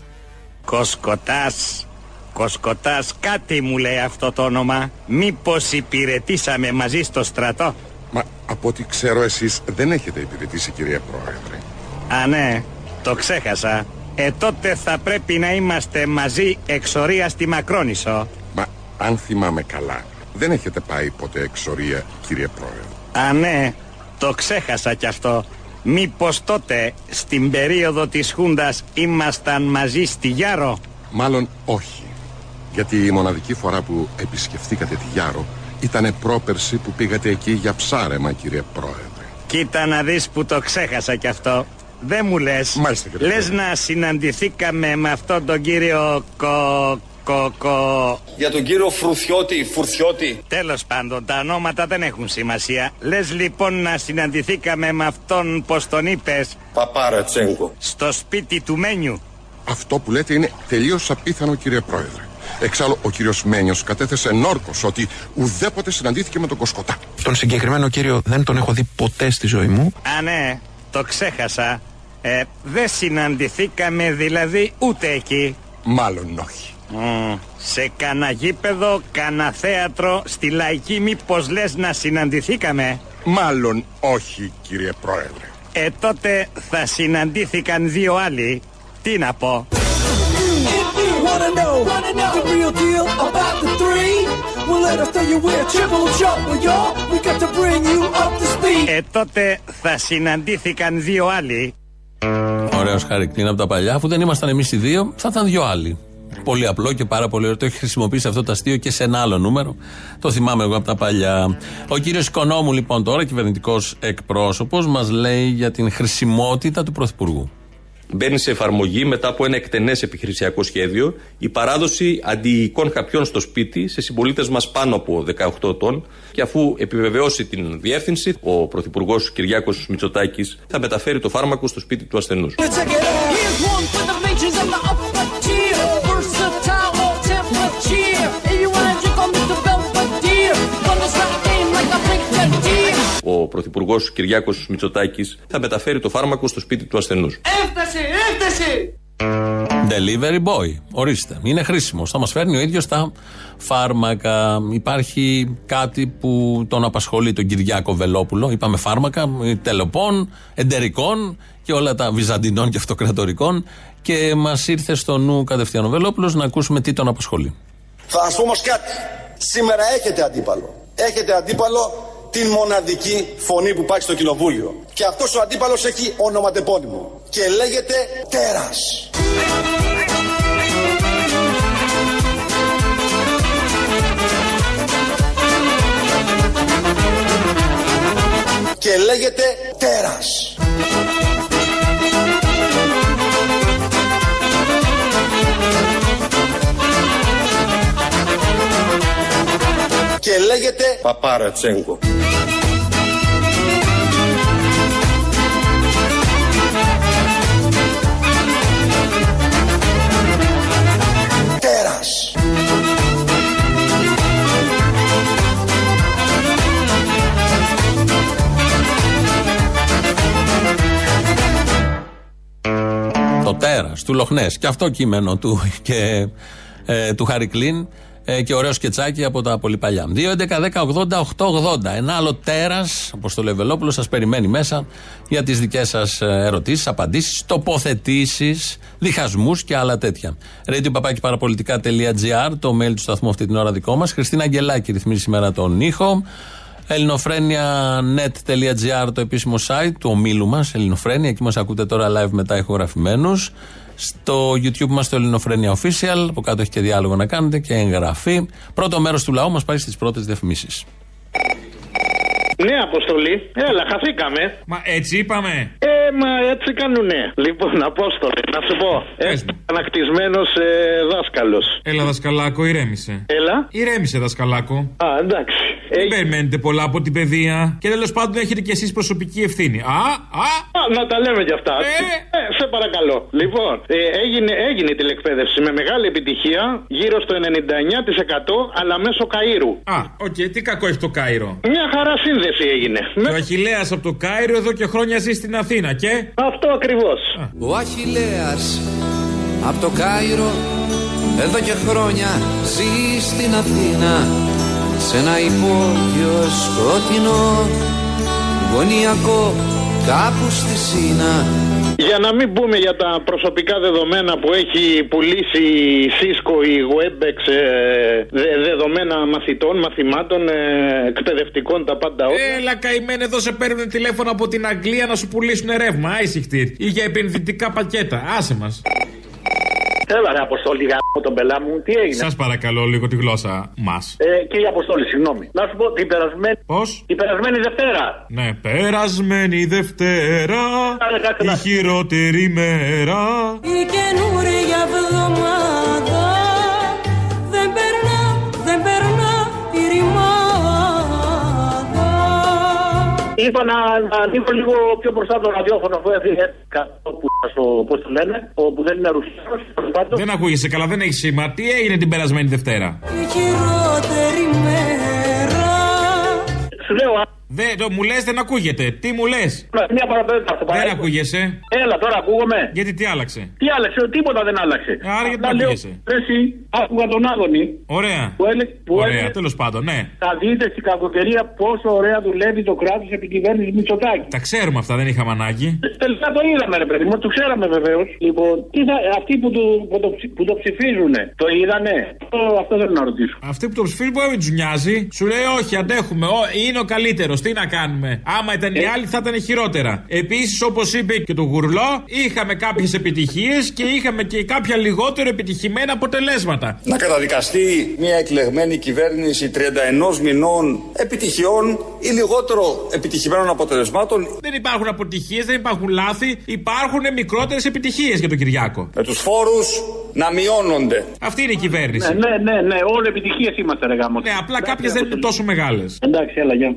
Κοσκοτάς, Κοσκοτάς κάτι μου λέει αυτό το όνομα. Μήπως υπηρετήσαμε μαζί στο στρατό; Μα από ό,τι ξέρω εσείς δεν έχετε υπηρετήσει κυρία Πρόεδρε. Α ναι, το ξέχασα. Ε, τότε θα πρέπει να είμαστε μαζί εξορία στη Μακρόνισο. Μα αν θυμάμαι καλά, δεν έχετε πάει ποτέ εξορία, κύριε Πρόεδρε; Α, ναι, το ξέχασα κι αυτό. Μήπως τότε, στην περίοδο της Χούντας, ήμασταν μαζί στη Γιάρο; Μάλλον όχι. Γιατί η μοναδική φορά που επισκεφθήκατε τη Γιάρο ήταν πρόπερση που πήγατε εκεί για ψάρεμα, κύριε Πρόεδρε. Κοίτα να δεις που το ξέχασα κι αυτό. Δεν μου λες. Μάλιστα, κύριε Λες να συναντηθήκαμε με αυτόν τον κύριο Κο... Κο... Κο... Για τον κύριο Φρουθιώτη, Φουρθιώτη. Τέλος πάντων, τα ονόματα δεν έχουν σημασία. Λες λοιπόν να συναντηθήκαμε με αυτόν, πως τον είπες, Παπάρα Τσέγκο. στο σπίτι του Μένιου. Αυτό που λέτε είναι τελείως απίθανο, κύριε Πρόεδρε. Εξάλλου, ο κύριος Μένιος κατέθεσε νόρκος ότι ουδέποτε συναντήθηκε με τον Κοσκοτά. Τον συγκεκριμένο κύριο δεν τον έχω δει ποτέ στη ζωή μου. Α, ναι, το ξέχασα. Ε, δεν συναντηθήκαμε δηλαδή ούτε εκεί. Μάλλον όχι. Μμ, σε κανένα γήπεδο, κανένα θέατρο, στη λαϊκή μήπως λες να συναντηθήκαμε; Μάλλον όχι, κύριε Πρόεδρε. Ε, τότε θα συναντήθηκαν δύο άλλοι. Τι να πω. Wanna know the real deal about the three? Well, let us tell you we're triple trouble, y'all. We got to bring you up to speed. Ε, τότε θα συναντήθηκαν δύο άλλοι. Ωραίος χαρακτήρα από τα παλιά. Αφού δεν ήμασταν εμείς οι δύο, θα ήταν δύο άλλοι. Πολύ απλό και πάρα πολύ ωραίο. Το έχει χρησιμοποιήσει αυτό το αστείο και σε ένα άλλο νούμερο. Το θυμάμαι εγώ από τα παλιά. Ο κύριος Οικονόμου, λοιπόν, τώρα κυβερνητικός εκπρόσωπος, μας λέει για την χρησιμότητα του Πρωθυπουργού. Μπαίνει σε εφαρμογή μετά από ένα εκτενές επιχειρησιακό σχέδιο. Η παράδοση αντιοικών χαπιών στο σπίτι σε συμπολίτες μας πάνω από 18 ετών. Και αφού επιβεβαιώσει την διεύθυνση, ο Πρωθυπουργός Κυριάκος Μητσοτάκης θα μεταφέρει το φάρμακο στο σπίτι του ασθενούς. Ο Πρωθυπουργός Κυριάκος Μητσοτάκης θα μεταφέρει το φάρμακο στο σπίτι του ασθενούς. Έφτασε, έφτασε. Delivery boy. Ορίστε. Είναι χρήσιμος. Θα μας φέρνει ο ίδιος τα φάρμακα. Υπάρχει κάτι που τον απασχολεί τον Κυριάκο Βελόπουλο. Είπαμε φάρμακα, τελοπών, εντερικών και όλα τα βυζαντινών και αυτοκρατορικών. Και μας ήρθε στο νου κατευθείαν ο Βελόπουλος να ακούσουμε τι τον απασχολεί. Θα σας πω όμως κάτι. Σήμερα έχετε αντίπαλο. Έχετε αντίπαλο την μοναδική φωνή που υπάρχει στο κοινοβούλιο. Και αυτός ο αντίπαλος έχει ονοματεπώνυμο. Και λέγεται Τέρας. Και λέγεται Τέρας. Λέγεται Παπάρα Τσέγκο. Τέρας. Το τέρας του Λοχνές. Και αυτό κείμενο του και ε, του Χάρη Κλίν Ε, και ωραίο σκετσάκι από τα πολύ παλιά. 2.11.10.80.880. Ένα άλλο τέρας, όπως το λέει ο Βελόπουλο, σας περιμένει μέσα για τις δικές σας ερωτήσεις, απαντήσεις, τοποθετήσεις, διχασμούς και άλλα τέτοια. radio το mail του σταθμού αυτή την ώρα δικό μας. Χριστίνα Αγγελάκη ρυθμίζει σήμερα τον ήχο. ελληνοφρένια.net.gr το επίσημο site του ομίλου μας, Ελληνοφρένια. Εκεί μας ακούτε τώρα live μετά ηχογραφημένους. Στο YouTube μας το Ελληνοφρένια Official. Από κάτω έχει και διάλογο να κάνετε και εγγραφή. Πρώτο μέρος του λαού μας πάει στις πρώτες διαφημίσεις. Ναι, αποστολή. Έλα, χαθήκαμε. Μα έτσι είπαμε. Ε, μα έτσι κάνουνε. Λοιπόν, Απόστολη, να σου πω. Ανακτισμένος ε, δάσκαλος. Έλα, δασκαλάκο, ηρέμησε. Έλα. Ηρέμησε, δασκαλάκο. Α, εντάξει. Δεν περιμένετε πολλά από την παιδεία. Και τέλος πάντων έχετε κι εσείς προσωπική ευθύνη. Α, α. Α, να τα λέμε κι αυτά. Ε, σε παρακαλώ. Λοιπόν, ε, έγινε, έγινε η τηλεκπαίδευση με μεγάλη επιτυχία, γύρω στο 99% αλλά μέσω Καΐρου. Α, οκ, τι κακό έχει το Κάιρο. Μια χαρά σύνδεση έγινε. Και ο Αχηλέας από το Κάιρο εδώ και χρόνια ζει στην Αθήνα και; Αυτό ακριβώς. Ο Αχηλέας από το Κάιρο εδώ και χρόνια ζει στην Αθήνα σε ένα υπόγειο σκοτεινό γωνιακό κάπου στη Σίνα για να μην πούμε για τα προσωπικά δεδομένα που έχει πουλήσει η Cisco, η Webex, ε, δεδομένα μαθητών, μαθημάτων, ε, εκπαιδευτικών, τα πάντα όλα. Έλα καημένε εδώ σε παίρνουν τηλέφωνο από την Αγγλία να σου πουλήσουν ρεύμα, άισιχτήρ. Ή για επενδυτικά πακέτα, άσε μας. Έλα ρε Αποστόλη γάμο τον πελά μου, τι έγινε; Σας παρακαλώ λίγο τη γλώσσα μας. Ε, κύριε Αποστόλη, συγγνώμη. Να σου πω την περασμένη. Πώς; Την περασμένη Δευτέρα. Ναι, περασμένη Δευτέρα. η χειρότερη μέρα. Η καινούρια εβδομάδα. Είπα να, να ανοίγω λίγο πιο μπροστά το ραδιόφωνο αφού έφυγε που στο, πώς το λένε, που δεν είναι ρουσιάνος. Δεν ακούγεσαι καλά, δεν έχεις σήμα. Τι έγινε την περασμένη Δευτέρα; Η χειρότερη μέρα. Σου λέω, δεν, το μου λες, δεν ακούγεται. Τι μου λες; Μια παραπέρα Δεν ακούγεσαι. Έλα, τώρα ακούγομαι. Γιατί τι άλλαξε; Τι άλλαξε, τίποτα δεν άλλαξε. Άρα γιατί δεν ακούγεσαι; Εσύ, άκουγα τον Άδωνη. Ωραία. Που έλε, που ωραία, τέλος πάντων, ναι. Θα δείτε στην κακοκαιρία πόσο ωραία δουλεύει το κράτος επί κυβέρνηση Μητσοτάκη. Τα ξέρουμε αυτά, δεν είχαμε ανάγκη. Τελικά το είδαμε, ρε παιδί μου, το ξέραμε βεβαίως. Λοιπόν, τι θα, αυτοί που το, που το, που το ψηφίζουν, το είδανε; Αυτό θέλω να ρωτήσω. Αυτοί που το ψηφίζουν μπορεί να τους νοιάζει. Σου λέει όχι, αντέχουμε. Ό, είναι ο καλύτερος. Τι να κάνουμε. Άμα ήταν οι άλλοι θα ήταν χειρότερα. Επίσης, όπως είπε και το γουρλό, είχαμε κάποιες επιτυχίες και είχαμε και κάποια λιγότερο επιτυχημένα αποτελέσματα. Να καταδικαστεί μια εκλεγμένη κυβέρνηση 31 μηνών επιτυχιών ή λιγότερο επιτυχημένων αποτελεσμάτων. Δεν υπάρχουν αποτυχίες, δεν υπάρχουν λάθη, υπάρχουν μικρότερες επιτυχίες για τον Κυριάκο. Με τους φόρους να μειώνονται. Αυτή είναι η κυβέρνηση. Ναι, ναι, ναι, ναι. όλε επιτυχίες είμαστε, ρε γάμος. Ναι, απλά κάποιες δεν είναι τόσο μεγάλες. Εντάξει, έλα, γεια.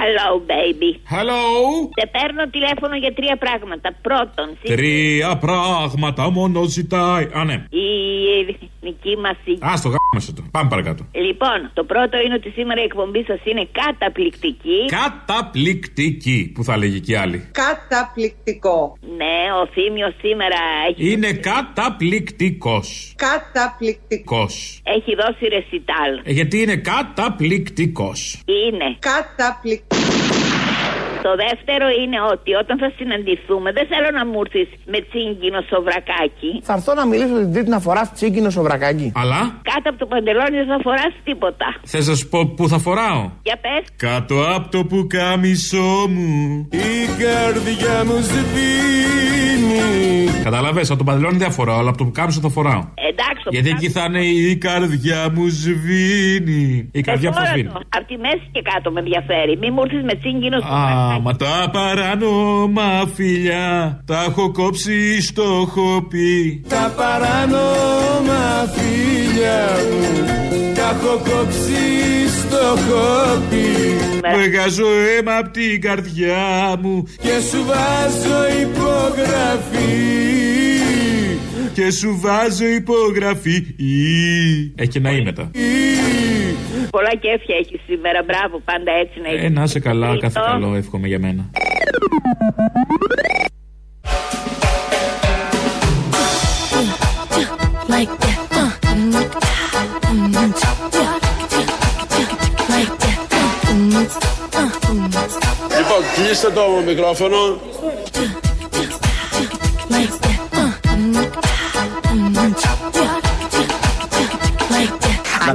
Hello, baby. Hello. Σε παίρνω τηλέφωνο για τρία πράγματα. Πρώτον, Τρία πράγματα μόνο ζητάει. Α, ναι. η εθνική μας Α, το γάμισε το. Πάμε παρακάτω. Λοιπόν, το πρώτο είναι ότι σήμερα η εκπομπή σας είναι καταπληκτική. Καταπληκτική, που θα λέγει και η άλλη. Καταπληκτικό. Ναι, ο Θήμιος σήμερα έχει. Είναι καταπληκτικός. Καταπληκτικός. Έχει δώσει ρεσιτάλ. Ε, γιατί είναι καταπληκτικός. Είναι. Καταπληκτικό. Το δεύτερο είναι ότι όταν θα συναντηθούμε, δεν θέλω να μου έρθεις με τσίγκινο σοβρακάκι. Θα έρθω να μιλήσω την Τρίτη να φοράς τσίγκινο σοβρακάκι. Αλλά; Κάτω από το παντελόνι δεν θα φοράς τίποτα. Θες να σου πω πού θα φοράω; Για πες. Κάτω από το πουκάμισό μου. Η καρδιά μου σβήνει. Κατάλαβε, από το παντελόνι δεν φοράω, αλλά από το πουκάμισο θα φοράω. Εντάξει, το Γιατί εκεί θα είναι η καρδιά μου σβήνει. Η καρδιά που σβήνει. Από τη μέση και κάτω με ενδιαφέρει. Μην μου έρθεις με τσίγκινο σοβρακάκι. Α, μα τα παράνομα φιλιά τα έχω κόψει στο χοπί. Τα παράνομα φιλιά μου τα έχω κόψει στο χοπί. Βγάζω αίμα απ' την καρδιά μου και σου βάζω υπογραφή. Και σου βάζω υπογραφή. Έχει να μετά πολλά κέφια έχεις σήμερα. Μπράβο, πάντα έτσι να Είναι Ε, να είσαι καλά, κάθε καλό, εύχομαι για μένα. Λοιπόν, κλείστε το μικρόφωνο.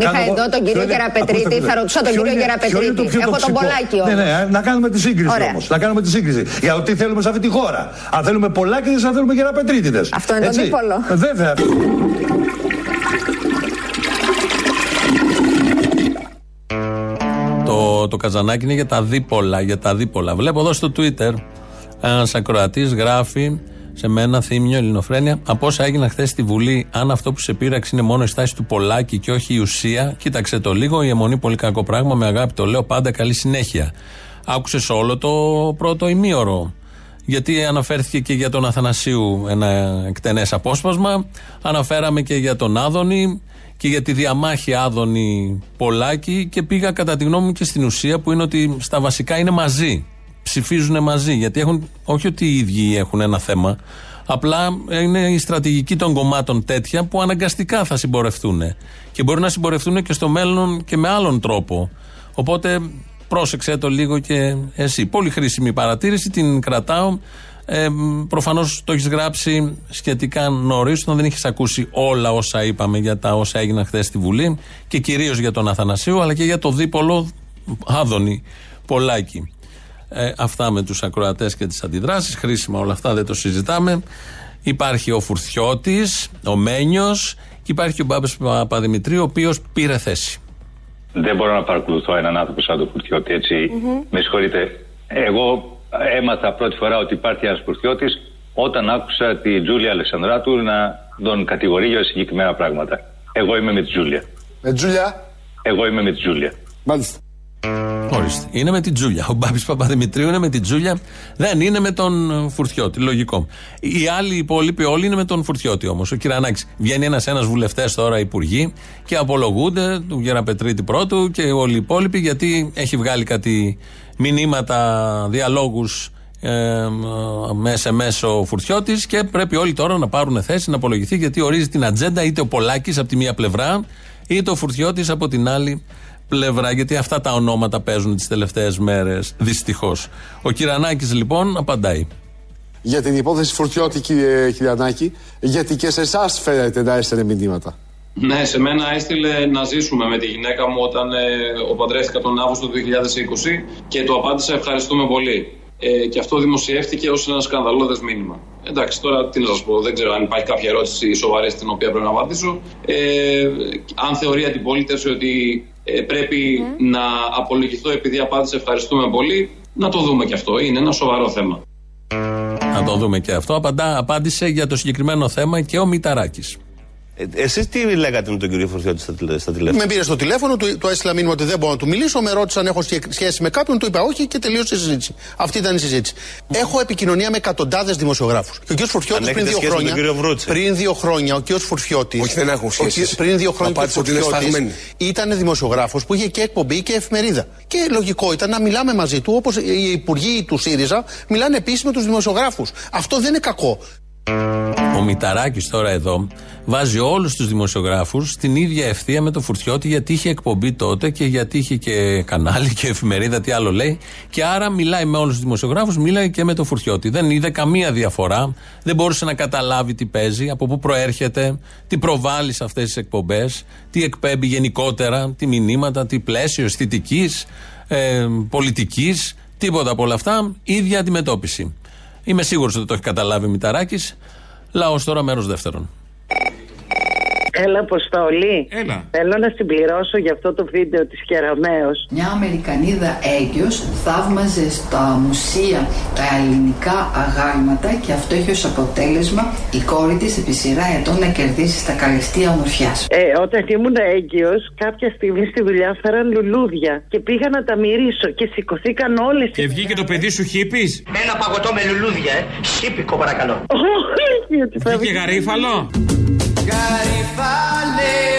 Αν είχα εδώ τον κύριο Γεραπετρίτη, θα ρωτούσα τον κύριο Γεραπετρίτη. Έχω τον Πολάκη Ναι, όμως. ναι, να κάνουμε τη σύγκριση Ωραία. όμως. Να κάνουμε τη σύγκριση. Για το τι θέλουμε σε αυτή τη χώρα. Αν θέλουμε πολλάκιδε, αν θέλουμε γεραπετρίτιδες. Αυτό είναι το αντίπολο. Βέβαια. Το, το καζανάκι είναι για τα δίπολα. Για τα δίπολα. Βλέπω εδώ στο Twitter ένας ακροατής γράφει σε μένα θύμιο ελληνοφρένια. Από όσα έγιναν χθες στη Βουλή, αν αυτό που σε πείραξε είναι μόνο η στάση του Πολάκη και όχι η ουσία, κοίταξε το λίγο. Η αιμονή πολύ κακό πράγμα. Με αγάπη το λέω πάντα. Καλή συνέχεια. Άκουσες όλο το πρώτο ημίωρο. Γιατί αναφέρθηκε και για τον Αθανασίου ένα εκτενές απόσπασμα. Αναφέραμε και για τον Άδωνη και για τη διαμάχη Άδωνη Πολάκη και πήγα κατά τη γνώμη μου και στην ουσία που είναι ότι στα βασικά είναι μαζί. Ψηφίζουν μαζί. Γιατί έχουν, όχι ότι οι ίδιοι έχουν ένα θέμα, απλά είναι η στρατηγική των κομμάτων τέτοια που αναγκαστικά θα συμπορευτούν. Και μπορεί να συμπορευτούν και στο μέλλον και με άλλον τρόπο. Οπότε πρόσεξε το λίγο και εσύ. Πολύ χρήσιμη παρατήρηση, την κρατάω. Ε, Προφανώς το έχεις γράψει σχετικά νωρίς, όταν δεν έχει ακούσει όλα όσα είπαμε για τα όσα έγιναν χθες στη Βουλή και κυρίως για τον Αθανασίου, αλλά και για το δίπολο Άδωνη Πολάκη. Ε, αυτά με τους ακροατές και τις αντιδράσεις. Χρήσιμα όλα αυτά, δεν το συζητάμε. Υπάρχει ο Φουρθιώτη, ο Μένιος και υπάρχει ο Μπάμπης Παπαδημητρίου, ο οποίος πήρε θέση. Δεν μπορώ να παρακολουθώ έναν άνθρωπο σαν τον Φουρτιώτη, έτσι. Με συγχωρείτε. Εγώ έμαθα πρώτη φορά ότι υπάρχει ένας Φουρτιώτης όταν άκουσα τη Τζούλια Αλεξανδράτου να τον κατηγορεί για συγκεκριμένα πράγματα. Εγώ είμαι με τη Τζούλια. Με Τζούλια; Εγώ είμαι με τη Τζούλια. Μάλιστα. Ορίστε. Είναι με την Τζούλια. Ο Μπάμπης Παπαδημητρίου είναι με την Τζούλια. Δεν είναι με τον ε, Φουρτιώτη. Λογικό. Οι άλλοι υπόλοιποι όλοι είναι με τον Φουρτιώτη όμως. Ο Κυρανάκης. Βγαίνει ένα-ένα βουλευτές τώρα υπουργοί και απολογούνται του Γεραπετρίτη πρώτου και όλοι οι υπόλοιποι γιατί έχει βγάλει κάτι μηνύματα, διαλόγους ε, με SMS ο Φουρτιώτης και πρέπει όλοι τώρα να πάρουν θέση να απολογηθεί γιατί ορίζει την ατζέντα είτε ο Πολάκης από τη μία πλευρά είτε ο Φουρτιώτης από την άλλη πλευρά. Γιατί αυτά τα ονόματα παίζουν τις τελευταίες μέρες, δυστυχώς. Ο Κυρανάκης λοιπόν απαντάει. Για την υπόθεση Φορτιώτη, κύριε Χιλιανάκη, γιατί και σε εσάς φαίνεται να έστελνε μηνύματα. Ναι, σε μένα έστειλε να ζήσουμε με τη γυναίκα μου όταν ε, ο παντρεύτηκα τον Αύγουστο του 2020 και του απάντησα ευχαριστούμε πολύ. Ε, και αυτό δημοσιεύτηκε ως ένα σκανδαλώδες μήνυμα. Εντάξει, τώρα τι να σας πω, δεν ξέρω αν υπάρχει κάποια ερώτηση σοβαρή στην οποία πρέπει να απαντήσω. Ε, αν θεωρεί αντιπολίτευση ότι ε, πρέπει να απολογηθώ επειδή απάντησε ευχαριστούμε πολύ, να το δούμε και αυτό. Είναι ένα σοβαρό θέμα. Να το δούμε και αυτό. Απαντά, απάντησε για το συγκεκριμένο θέμα και ο Μηταράκης. Εσείς τι λέγατε με τον κύριο Φορτιώτη στα, τηλε- στα τηλέφωνα; Με πήρε στο τηλέφωνο, του, του έστειλα μήνυμα ότι δεν μπορώ να του μιλήσω. Με ρώτησε αν έχω σχέ- σχέση με κάποιον, του είπα όχι και τελείωσε η συζήτηση. Αυτή ήταν η συζήτηση. Έχω επικοινωνία με εκατοντάδες δημοσιογράφους. Και ο κ. Φουρτιώτη Αν πριν έχετε δύο σχέση με χρόνια. τον κύριο Βρούτσε. Πριν δύο χρόνια ο κ. Φουρτιώτη. Όχι, δεν έχουν σχέσεις. Πριν δύο χρόνια ο κ. Απάντησε ότι είναι Φουρτιώτης σφαγμένοι. ήταν δημοσιογράφος που είχε και εκπομπή και εφημερίδα. Και λογικό ήταν να μιλάμε μαζί του όπως οι υπουργοί του ΣΥΡΙΖΑ μιλάνε επίση με τους δημοσιογράφους. Αυτό δεν είναι κακό. Ο Μηταράκης τώρα εδώ βάζει όλους τους δημοσιογράφους στην ίδια ευθεία με το Φουρτιώτη γιατί είχε εκπομπή τότε και γιατί είχε και κανάλι και εφημερίδα, τι άλλο λέει. Και άρα μιλάει με όλους τους δημοσιογράφους, μιλάει και με το Φουρτιώτη. Δεν είδε καμία διαφορά, δεν μπορούσε να καταλάβει τι παίζει, από πού προέρχεται, τι προβάλλει σε αυτές τις εκπομπές, τι εκπέμπει γενικότερα, τι μηνύματα, τι πλαίσιο αισθητικής, ε, πολιτικής, τίποτα από όλα αυτά. ίδια αντιμετώπιση. Είμαι σίγουρος ότι το έχει καταλάβει ο Μηταράκης. Λαός τώρα, μέρος δεύτερον. Έλα, Αποστολή. Έλα. Θέλω να συμπληρώσω για αυτό το βίντεο της Κεραμέως. Μια Αμερικανίδα έγκυος θαύμαζε στα μουσεία τα ελληνικά αγάλματα και αυτό είχε ως αποτέλεσμα η κόρη της επί σειρά ετών να κερδίσει στα καλυστία ομορφιάς. Ε, όταν ήμουν έγκυος, κάποια στιγμή στη δουλειά φέραν λουλούδια και πήγα να τα μυρίσω και σηκωθήκαν όλες Και βγήκε το παιδί σου χύπη. Ένα παγωτό με λουλούδια, ε. Σύπικο παρακαλώ. Όχι, ότι θα Βγήκε γαρίφαλο. Γαριφάλε, valley.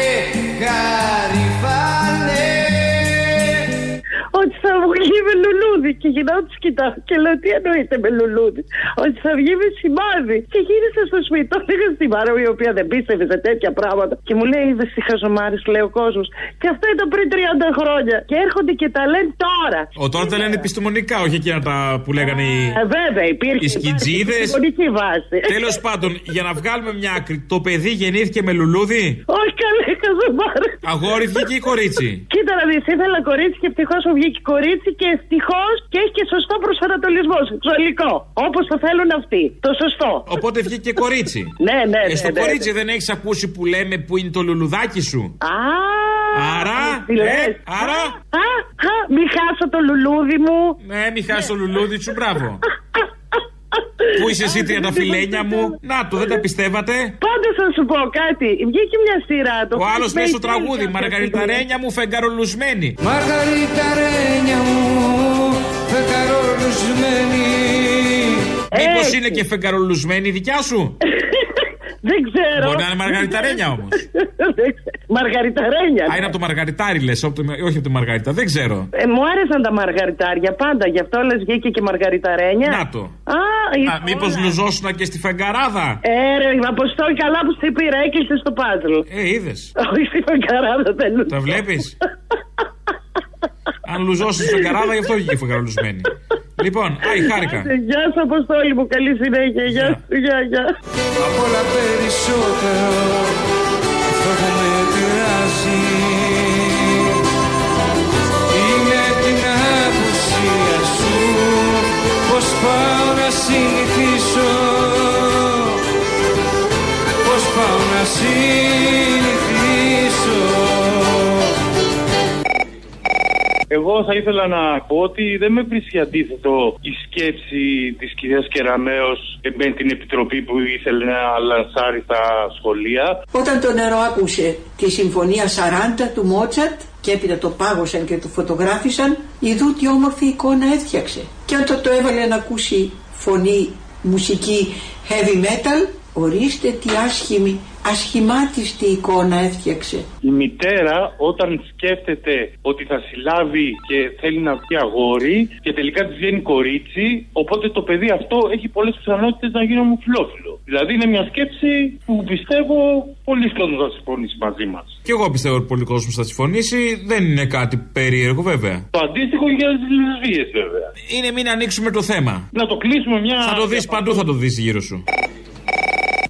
Με λουλούδι. λουλούδι και γυρνάω τους κοιτάω και λέω τι εννοείται με λουλούδι; Ότι θα βγει με σημάδι. Και γύρισα στο σπίτι. Το έλεγα στη Μάρα η οποία δεν πίστευε σε τέτοια πράγματα. Και μου λέει είδες τι χαζομάρες λέει ο κόσμος. Και αυτό ήταν πριν 30 χρόνια. Και έρχονται και τα λένε τώρα. Ο τώρα τα λένε επιστημονικά, όχι εκείνα τα που λέγανε οι. Ε, βέβαια, υπήρχε. Οι σκιτζίδες. Επιστημονική βάση. Τέλος πάντων, για να βγάλουμε μια άκρη, το παιδί γεννήθηκε με λουλούδι; Όχι καλέ χαζομάρε. Αγόρι βγήκε ή κορίτσι; Κοίτα να δεις, ήθελα κορίτσι και ευτυχώς μου βγήκε κορίτσι και ευτυχώς και έχει και σωστό προσανατολισμό σεξουαλικό. Όπως το θέλουν αυτοί. Το σωστό. Οπότε βγήκε και κορίτσι. Ναι, ναι, Ε, ναι, στο ναι, κορίτσι ναι. δεν έχεις ακούσει που λέμε που είναι το λουλουδάκι σου; Α, Άρα, τι λες. ε, άρα. Α, α, μη χάσω το λουλούδι μου. Ναι, μη χάσει το λουλούδι σου, μπράβο. Πού είσαι εσύ τριανταφυλένια μου; Να το, δεν τα πιστεύατε; Πάντως θα σου πω κάτι. Βγήκε μια σειρά. Το Ο άλλος Face λέει στο Face τραγούδι κάποια Μαργαριταρένια μου φεγγαρολουσμένη. Μαργαριταρένια μου φεγγαρολουσμένη Μήπως Έτσι. είναι και φεγγαρολουσμένη η δικιά σου; Δεν ξέρω. Μπορεί να είναι μαργαριταρένια όμως. Δεν ξέρω. Μαργαριταρένια. Α, είναι από το μαργαριτάρι λες, όχι από τη μαργαρίτα. Δεν ξέρω. Ε, μου άρεσαν τα μαργαριτάρια πάντα, γι' αυτό λες βγήκε και μαργαριταρένια. Να το. Α, η- Α, Μήπως λουζόσουνα και στη φεγγαράδα; Ε, ρε, Αποστόλη, καλά που σε πήρα, έκλεισε το πάζλ. Ε, είδες. Όχι στη φεγγαράδα δεν λου- Τα βλέπεις; Αν λουζώσεις στη φεγγαράδα, γι' αυτό βγήκε φεγγαρολουσμένη. Λοιπόν, άι, χάρηκα. Άντε, Γεια σου, Αποστόλη μου, καλή συνέχεια. Γεια σου, γεια, γεια. Απ' όλα περισσότερο συνηθίσω Πως πάω να συνηθίσω Εγώ θα ήθελα να πω ότι δεν με βρίσκει αντίθετο η σκέψη της κυρίας Κεραμέως με την επιτροπή που ήθελε να λανσάρει στα σχολεία. Όταν το νερό άκουσε τη συμφωνία 40 του Μότσαρτ και έπειτα το πάγωσαν και το φωτογράφησαν, ειδού τι όμορφη εικόνα έφτιαξε. Και όταν το έβαλε να ακούσει φωνή, μουσική heavy metal, ορίστε τι άσχημη, ασχημάτιστη εικόνα έφτιαξε. Η μητέρα όταν σκέφτεται ότι θα συλλάβει και θέλει να βγει αγόρι και τελικά της βγαίνει κορίτσι, οπότε το παιδί αυτό έχει πολλές πιθανότητες να γίνει ομοφυλόφιλο. Δηλαδή είναι μια σκέψη που πιστεύω πολλοί κόσμος θα συμφωνήσει μαζί μας. Και εγώ πιστεύω ότι πολλοί κόσμος θα συμφωνήσει. Δεν είναι κάτι περίεργο, βέβαια. Το αντίστοιχο για τις λεσβείες βέβαια. Είναι μην ανοίξουμε το θέμα. Να το κλείσουμε μια... Θα το δεις παντού, θα το δεις γύρω σου.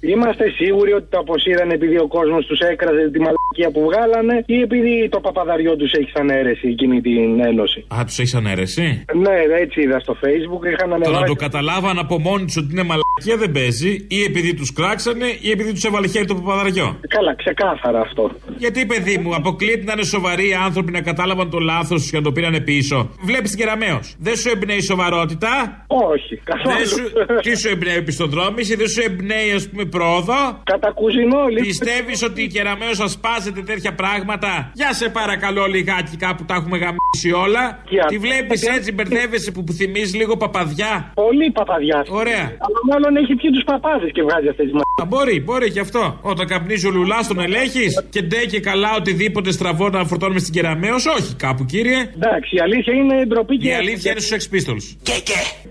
Είμαστε σίγουροι ότι το αποσύρανε επειδή ο κόσμος τους έκραζε τη μαλακία που βγάλανε ή επειδή το παπαδαριό τους έχει σαν αίρεση εκείνη την ένωση. Α, τους έχει ανέρεση. Ναι, έτσι είδα στο facebook. Είχαν Το να ανεβάσει. το καταλάβαν από μόνοι τους ότι είναι μαλακία δεν παίζει, ή επειδή τους κράξανε, ή επειδή τους έβαλε χέρι το παπαδαριό. Καλά, ξεκάθαρα αυτό. Γιατί, παιδί μου, αποκλείεται να είναι σοβαροί οι άνθρωποι να κατάλαβαν το λάθος του και να το πήρανε πίσω. Βλέπεις την κεραμαίο. Δεν σου εμπνέει η σοβαρότητα. Όχι, καθόλου. Δεν σου... Τι σου εμπνέει επιστοδρόμηση, δεν σου εμπνέει, ας πούμε, πρόοδο. Κατά κουζινόλι. Πιστεύεις ότι η κεραμαίο σα σπάζεται τέτοια πράγματα; Για σε παρακαλώ λιγάκι κάπου τα έχουμε γαμίσει όλα. Και Τη αυτό- βλέπει έτσι, μπερδεύεσαι που, που θυμίζει λίγο παπαδιά; Πολύ παπαδιά. Ωραία. Αλλά μάλλον έχει πιει τους παπάδες και βγάζει αυτές τις Α, μπορεί, μπορεί και αυτό. Όταν καπνίζει ο λουλάς, τον ελέγχεις και ντε και καλά οτιδήποτε στραβό να φορτώνουμε στην κεραμαίο. Όχι, κάπου κύριε. Εντάξει, η αλήθεια είναι ντροπή και. Η αλήθεια είναι στους Sex Pistols.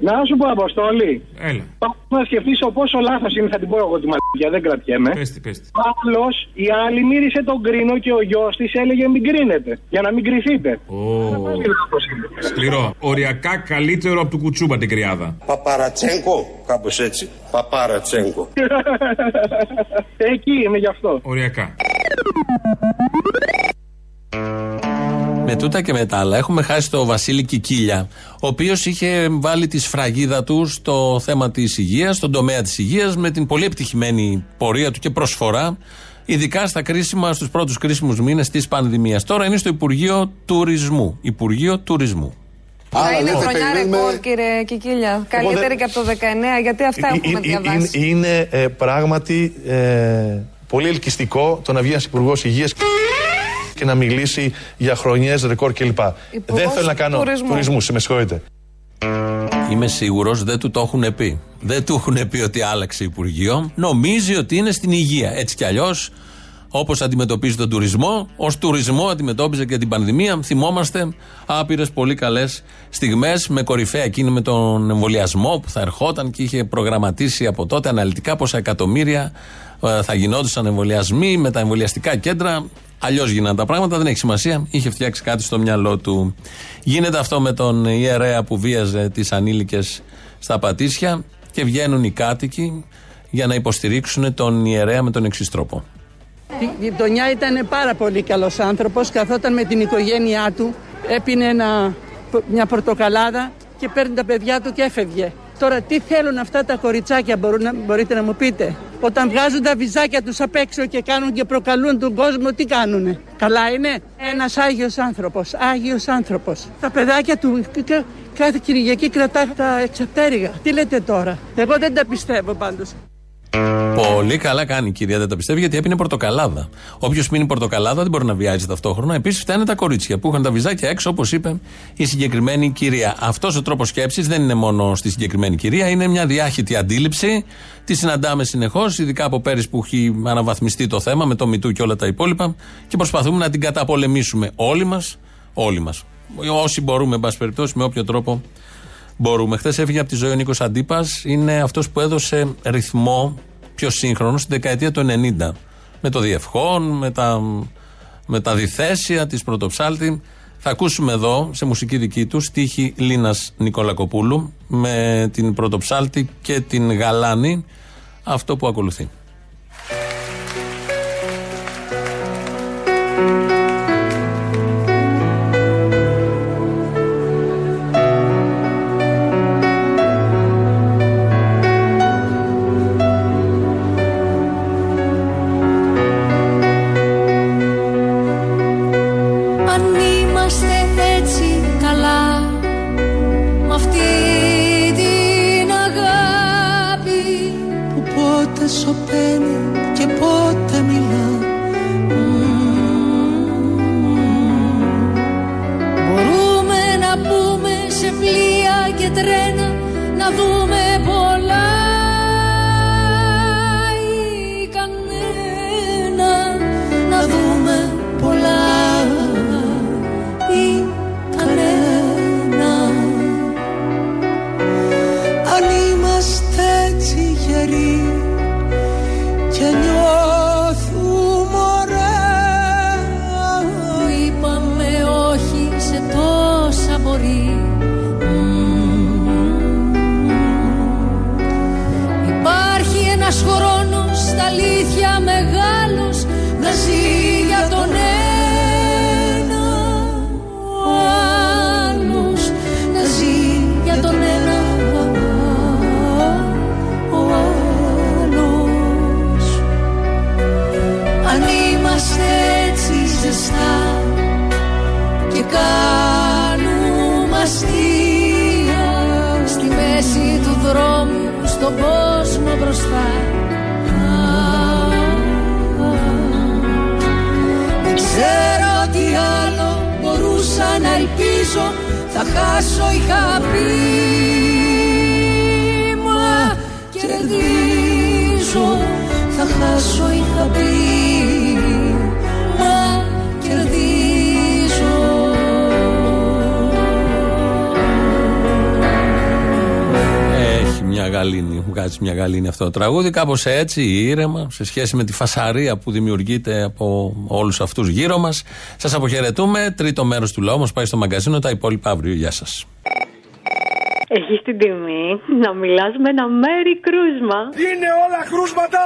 Να σου πω, Αποστόλη. Έλα. Πάω να σκεφτείς πόσο λάθος είναι, θα την πω εγώ τη μαλακία, δεν κρατιέμαι. Πέστη, πέστη. Άλλος η άλλη μύρισε τον κρίνο και ο γιος της έλεγε μην κρίνετε. Για να μην κρυθείτε. Σκληρό. Οριακά καλύτερο από του κουτσούμπα την κρυάδα. Παπαρατσέγκο, κάπως έτσι. Παπαρατσέγκο. Εκεί είμαι γι' αυτό. Οριακά. Με τούτα και με τα άλλα έχουμε χάσει τον Βασίλη Κικίλια, ο οποίος είχε βάλει τη σφραγίδα του στο θέμα της υγείας, στον τομέα της υγείας, με την πολύ επιτυχημένη πορεία του και προσφορά, ειδικά στα κρίσιμα, στους πρώτους κρίσιμους μήνες της πανδημίας. Τώρα είναι στο Υπουργείο Τουρισμού. Υπουργείο Τουρισμού. Θα είναι λέτε, χρονιά περιμένουμε- ρεκόρ, κύριε Κικίλια. Καλύτερη δεν- και από το 19, γιατί αυτά Ε, έχουμε ε, ε, διαβάσει. Είναι, είναι, ε, πράγματι ε, πολύ ελκυστικό το να βγει ένας υπουργός υγείας και να μιλήσει για χρονιές, ρεκόρ κλπ. Δεν θέλω να κάνω τουρισμού. τουρισμούς, σε με συγχωρείτε. Είμαι σίγουρος δεν του το έχουν πει. Δεν του έχουν πει ότι άλλαξε Υπουργείο. Νομίζει ότι είναι στην υγεία. Έτσι κι αλλιώς Όπως αντιμετωπίζει τον τουρισμό, ως τουρισμό αντιμετώπιζε και την πανδημία. Θυμόμαστε άπειρες πολύ καλές στιγμές με κορυφαία εκείνη με τον εμβολιασμό που θα ερχόταν και είχε προγραμματίσει από τότε αναλυτικά πόσα εκατομμύρια ε, θα γινόντουσαν εμβολιασμοί με τα εμβολιαστικά κέντρα. Αλλιώς γίνανε τα πράγματα, δεν έχει σημασία. Είχε φτιάξει κάτι στο μυαλό του. Γίνεται αυτό με τον ιερέα που βίαζε τις ανήλικες στα Πατήσια και βγαίνουν οι κάτοικοι για να υποστηρίξουν τον ιερέα με τον εξής τρόπο. Η γειτονιά ήταν πάρα πολύ καλός άνθρωπος, καθόταν με την οικογένειά του, έπινε ένα, μια πορτοκαλάδα και παίρνει τα παιδιά του και έφευγε. Τώρα τι θέλουν αυτά τα κοριτσάκια μπορούν, να- μπορείτε να μου πείτε; Όταν βγάζουν τα βυζάκια τους απ' έξω και κάνουν και προκαλούν τον κόσμο, τι κάνουνε; Καλά είναι; Ένας Άγιος άνθρωπος, Άγιος άνθρωπος. Τα παιδάκια του κα- κα- κάθε Κυριακή κρατά τα εξαπτέρυγα. Τι λέτε τώρα; Εγώ δεν τα πιστεύω πάντως. Πολύ καλά κάνει η κυρία, δεν τα πιστεύει, γιατί έπινε πορτοκαλάδα. Όποιος πίνει πορτοκαλάδα δεν μπορεί να βιάζει ταυτόχρονα. Επίσης, φταίνε τα κορίτσια που είχαν τα βυζάκια έξω, όπως είπε η συγκεκριμένη κυρία. Αυτός ο τρόπος σκέψης δεν είναι μόνο στη συγκεκριμένη κυρία, είναι μια διάχυτη αντίληψη. Τη συναντάμε συνεχώς, ειδικά από πέρυσι που έχει αναβαθμιστεί το θέμα με το Μητού και όλα τα υπόλοιπα. Και προσπαθούμε να την καταπολεμήσουμε όλοι μας. Όλοι μας. Όσοι μπορούμε, εν πάση περιπτώσει, με όποιο τρόπο μπορούμε. Χθες έφυγε από τη ζωή ο Νίκος Αντίπας. Είναι αυτός που έδωσε ρυθμό πιο σύγχρονο στην δεκαετία του 90. Με το Διευχόν, με τα, με τα διθέσια της Πρωτοψάλτη. Θα ακούσουμε εδώ, σε μουσική δική του, στίχη Λίνας Νικολακοπούλου, με την Πρωτοψάλτη και την Γαλάνη, αυτό που ακολουθεί. Να ελπίζω Θα χάσω είχα πει Μα κερδίζω Θα χάσω είχα πει γαλήνη, βγάζει μια γαλήνη αυτό το τραγούδι. Κάπως έτσι, ήρεμα, σε σχέση με τη φασαρία που δημιουργείται από όλους αυτούς γύρω μας. Σας αποχαιρετούμε. Τρίτο μέρος του λαού μας πάει στο μαγκαζίνο. Τα υπόλοιπα αύριο. Γεια σας. Έχει την τιμή να μιλάς με ένα μέρη κρούσμα. Είναι όλα κρούσματα!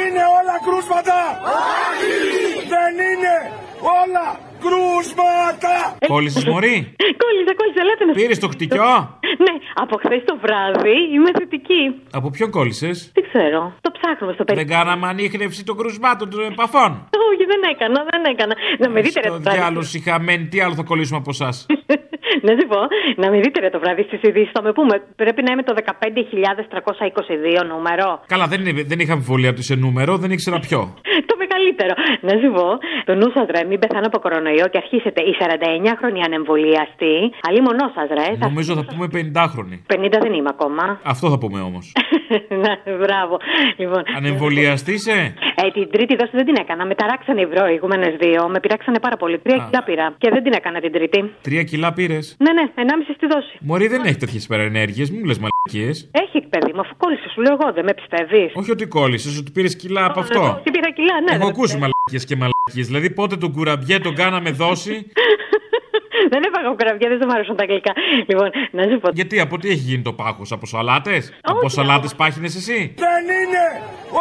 Είναι όλα κρούσματα! Δεν είναι όλα κρούσματα! Κόλλησες μωρή; Κόλλησα, κόλλησα, ελάτε να Πήρες το χτυκιό; Ναι, από χθες το βράδυ είμαι θετική. Από ποιον κόλλησες; Δεν ξέρω. Το ψάχνουμε στο Δεν παιδί. κάναμε ανείχνευση των κρουσμάτων των επαφών. Όχι, δεν έκανα, δεν έκανα. Να με δείτε ρε Το το βράδυ. διάλογο χαμένη, τι άλλο θα κολλήσουμε από εσάς; Να σου πω, να με δείτε ρε το βράδυ στις ειδήσεις. Θα με πούμε, πρέπει να είμαι το 15.322 νούμερο. Καλά, δεν, είναι, δεν είχα αμφιβολία ότι σε νούμερο, δεν ήξερα ποιο. Το μεγαλύτερο. Να σου πω, το νου σας ρε, μην πεθάνω από κορονοϊό και αρχίσετε οι 49χρονοι ανεμβολιαστοί. Αλλή μονός σας ρε. θα- Νομίζω θα πούμε 50χρονοι. 50 δεν είμαι ακόμα. Αυτό θα πούμε όμως. Να, Μπράβο. Λοιπόν. Ανεμβολιαστή είσαι. Ε, την τρίτη δόση δεν την έκανα. Με ταράξανε οι προηγούμενες δύο. Με πειράξανε πάρα πολύ. Τρία Α. κιλά πήρα. Και δεν την έκανα την τρίτη. Τρία κιλά πήρες; Ναι, ναι, ενάμιση στη δόση. Μωρή δεν έχει τέτοιες υπερενέργειες, μου λες μαλακίες. Έχει παιδί μου, αφού κόλλησε, σου λέω εγώ, δεν με πιστεύεις. Όχι ότι κόλλησε, ότι πήρες κιλά από αυτό. Τι πήρα κιλά, ναι. Έχω δεν με ακούσει μαλακίες και μαλακίες. Δηλαδή πότε τον κουραμπιέ τον κάναμε δόση. Δεν έφαγα κουραμπιά, δεν μου αρέσουν τα αγγλικά. Λοιπόν, να σου πω. Γιατί από τι έχει γίνει το πάχος, από σαλάτες; Από σαλάτες πάχινες εσύ; Δεν είναι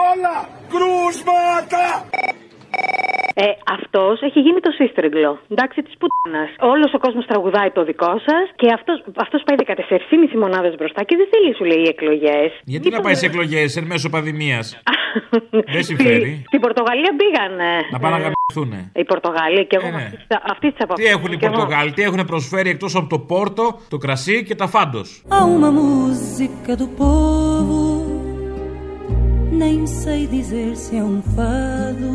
όλα κρούσματα! Ε, αυτός έχει γίνει το σύστριγγλο. Εντάξει, της πουτάνας. Όλος ο κόσμος τραγουδάει το δικό σας και αυτός αυτός πάει 14,5 μονάδες μπροστά και δεν θέλει, σου λέει, εκλογές. Γιατί να πάει σε εκλογές εν μέσω πανδημίας; Δεν συμφέρει. Στην Πορτογαλία πήγανε. Να πάνε να Ε, γαμηθούνε. Οι Πορτογαλοί και εγώ Ε, ναι. αυτής τη- αυτής της απόψης. Τι έχουν οι Πορτογάλοι, τι έχουν προσφέρει εκτός από το πόρτο, το κρασί και τα φάντος; Há uma música do povo, nem sei dizer se é um fado.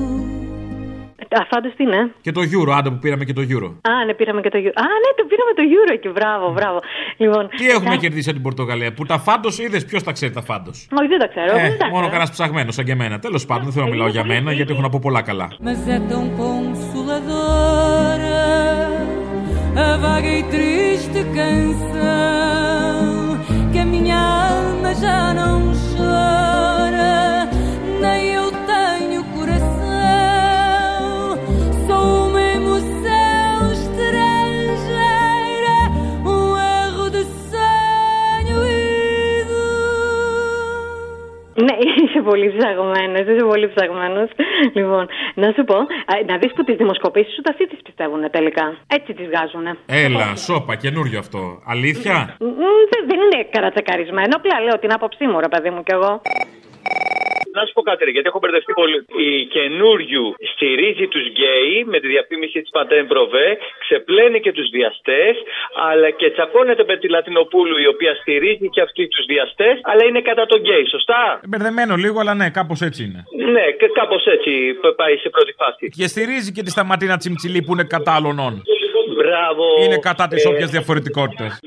Αφάντω τι είναι. Και το Euro, άντε που πήραμε και το Euro. Α, ναι, πήραμε και το Euro. Α, ναι, το πήραμε το Euro εκεί. Μπράβο, μπράβο. Λοιπόν, Τι έχουμε κερδίσει από την Πορτογαλία, που τα φάντος είδες, ποιος τα ξέρει τα φάντος; Όχι, δεν τα ξέρω. Ε, δεν τα μόνο ξέρω. κανένας ψαγμένος σαν και εμένα. Τέλος πάντων, δεν θέλω να μιλάω για μένα, γιατί έχω να πω πολλά καλά. Mas é tão consoladora a vaga e triste canção que a minha alma já não chora, nem Ναι, είσαι πολύ ψαγμένος. Είσαι πολύ ψαγμένος. Λοιπόν, να σου πω, α, να δεις που τις δημοσκοπήσεις ούτε αυτοί τι πιστεύουν τελικά. Έτσι τις βγάζουν. Έλα, σόπα, καινούριο αυτό. Αλήθεια; Δεν είναι καρατσεκαρισμένο. Απλά λέω την άποψή μου, ρε παιδί μου κι εγώ. Να σου πω κάτι, ρε, γιατί έχω μπερδευτεί πολύ. Η Καινούργιου στηρίζει τους γκέι με τη διαφήμιση της Pantene Pro-V, ξεπλένει και τους βιαστές, αλλά και τσακώνεται με τη Λατινοπούλου, η οποία στηρίζει και αυτή τους βιαστές, αλλά είναι κατά των γκέι, σωστά; Μπερδεμένο λίγο, αλλά ναι, κάπως έτσι είναι. Ναι, και κάπως έτσι π- πάει σε πρώτη φάση. Και στηρίζει και τη Σταματίνα Τσιμτσιλή που είναι κατά άλλων. Μπράβο. Είναι κατά τη Ε, όποια διαφορετικότητα.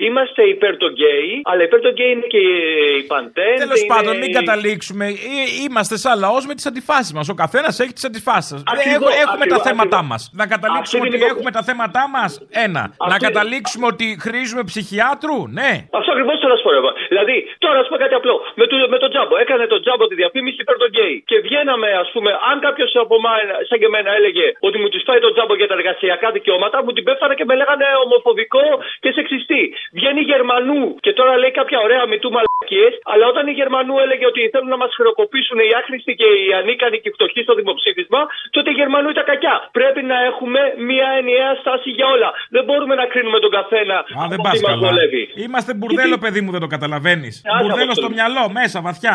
Σωστό. Είμαστε υπέρ των γκέι, αλλά υπέρ των γκέι είναι και η Pantene. Τέλος είναι- πάντων, μην καταλήξουμε. Ε, Είμαστε σαν λαός με τις αντιφάσεις μας. Ο καθένας έχει τις αντιφάσεις. Ακριβώς, Έχουμε τα ακριβώς, θέματά ακριβώς. μας. Να καταλήξουμε Αυτή ότι είναι η έχουμε τα θέματά μας. Ένα. Να Αυτή- καταλήξουμε ότι χρήζουμε ψυχιάτρου. Ναι. Αυτό ακριβώς θέλω να σου πω. ρε. Δηλαδή, τώρα ας πούμε κάτι απλό. Με, το, με τον τζάμπο. Έκανε τον τζάμπο τη διαφήμιση υπέρ των γκέι. Και βγαίναμε, ας πούμε, αν κάποιος από εμά, σαν και εμένα, έλεγε ότι μου της φάει τον τζάμπο για τα εργασιακά δικαιώματα, μου την πέφτανε και με λέγανε ομοφοβικό και σεξιστή. Βγαίνει Γερμανού και τώρα λέει κάποια ωραία μητού μαλακίες, αλλά όταν η Γερμανού έλεγε ότι θέλουν να μας χρεοκοπήσουν οι άχρηστοι και οι ανίκανοι και οι φτωχοί στο δημοψήφισμα, τότε η Γερμανού ήταν κακιά. Πρέπει να έχουμε μια ενιαία στάση για όλα. Δεν μπορούμε να κρίνουμε τον καθένα Α, δεν από πας τι μας καλά. βολεύει. Είμαστε μπουρδέλο, παιδί μου, δεν το καταλαβαίνεις. Άσε Μπουρδέλο από στο το- μυαλό, μέσα, βαθιά.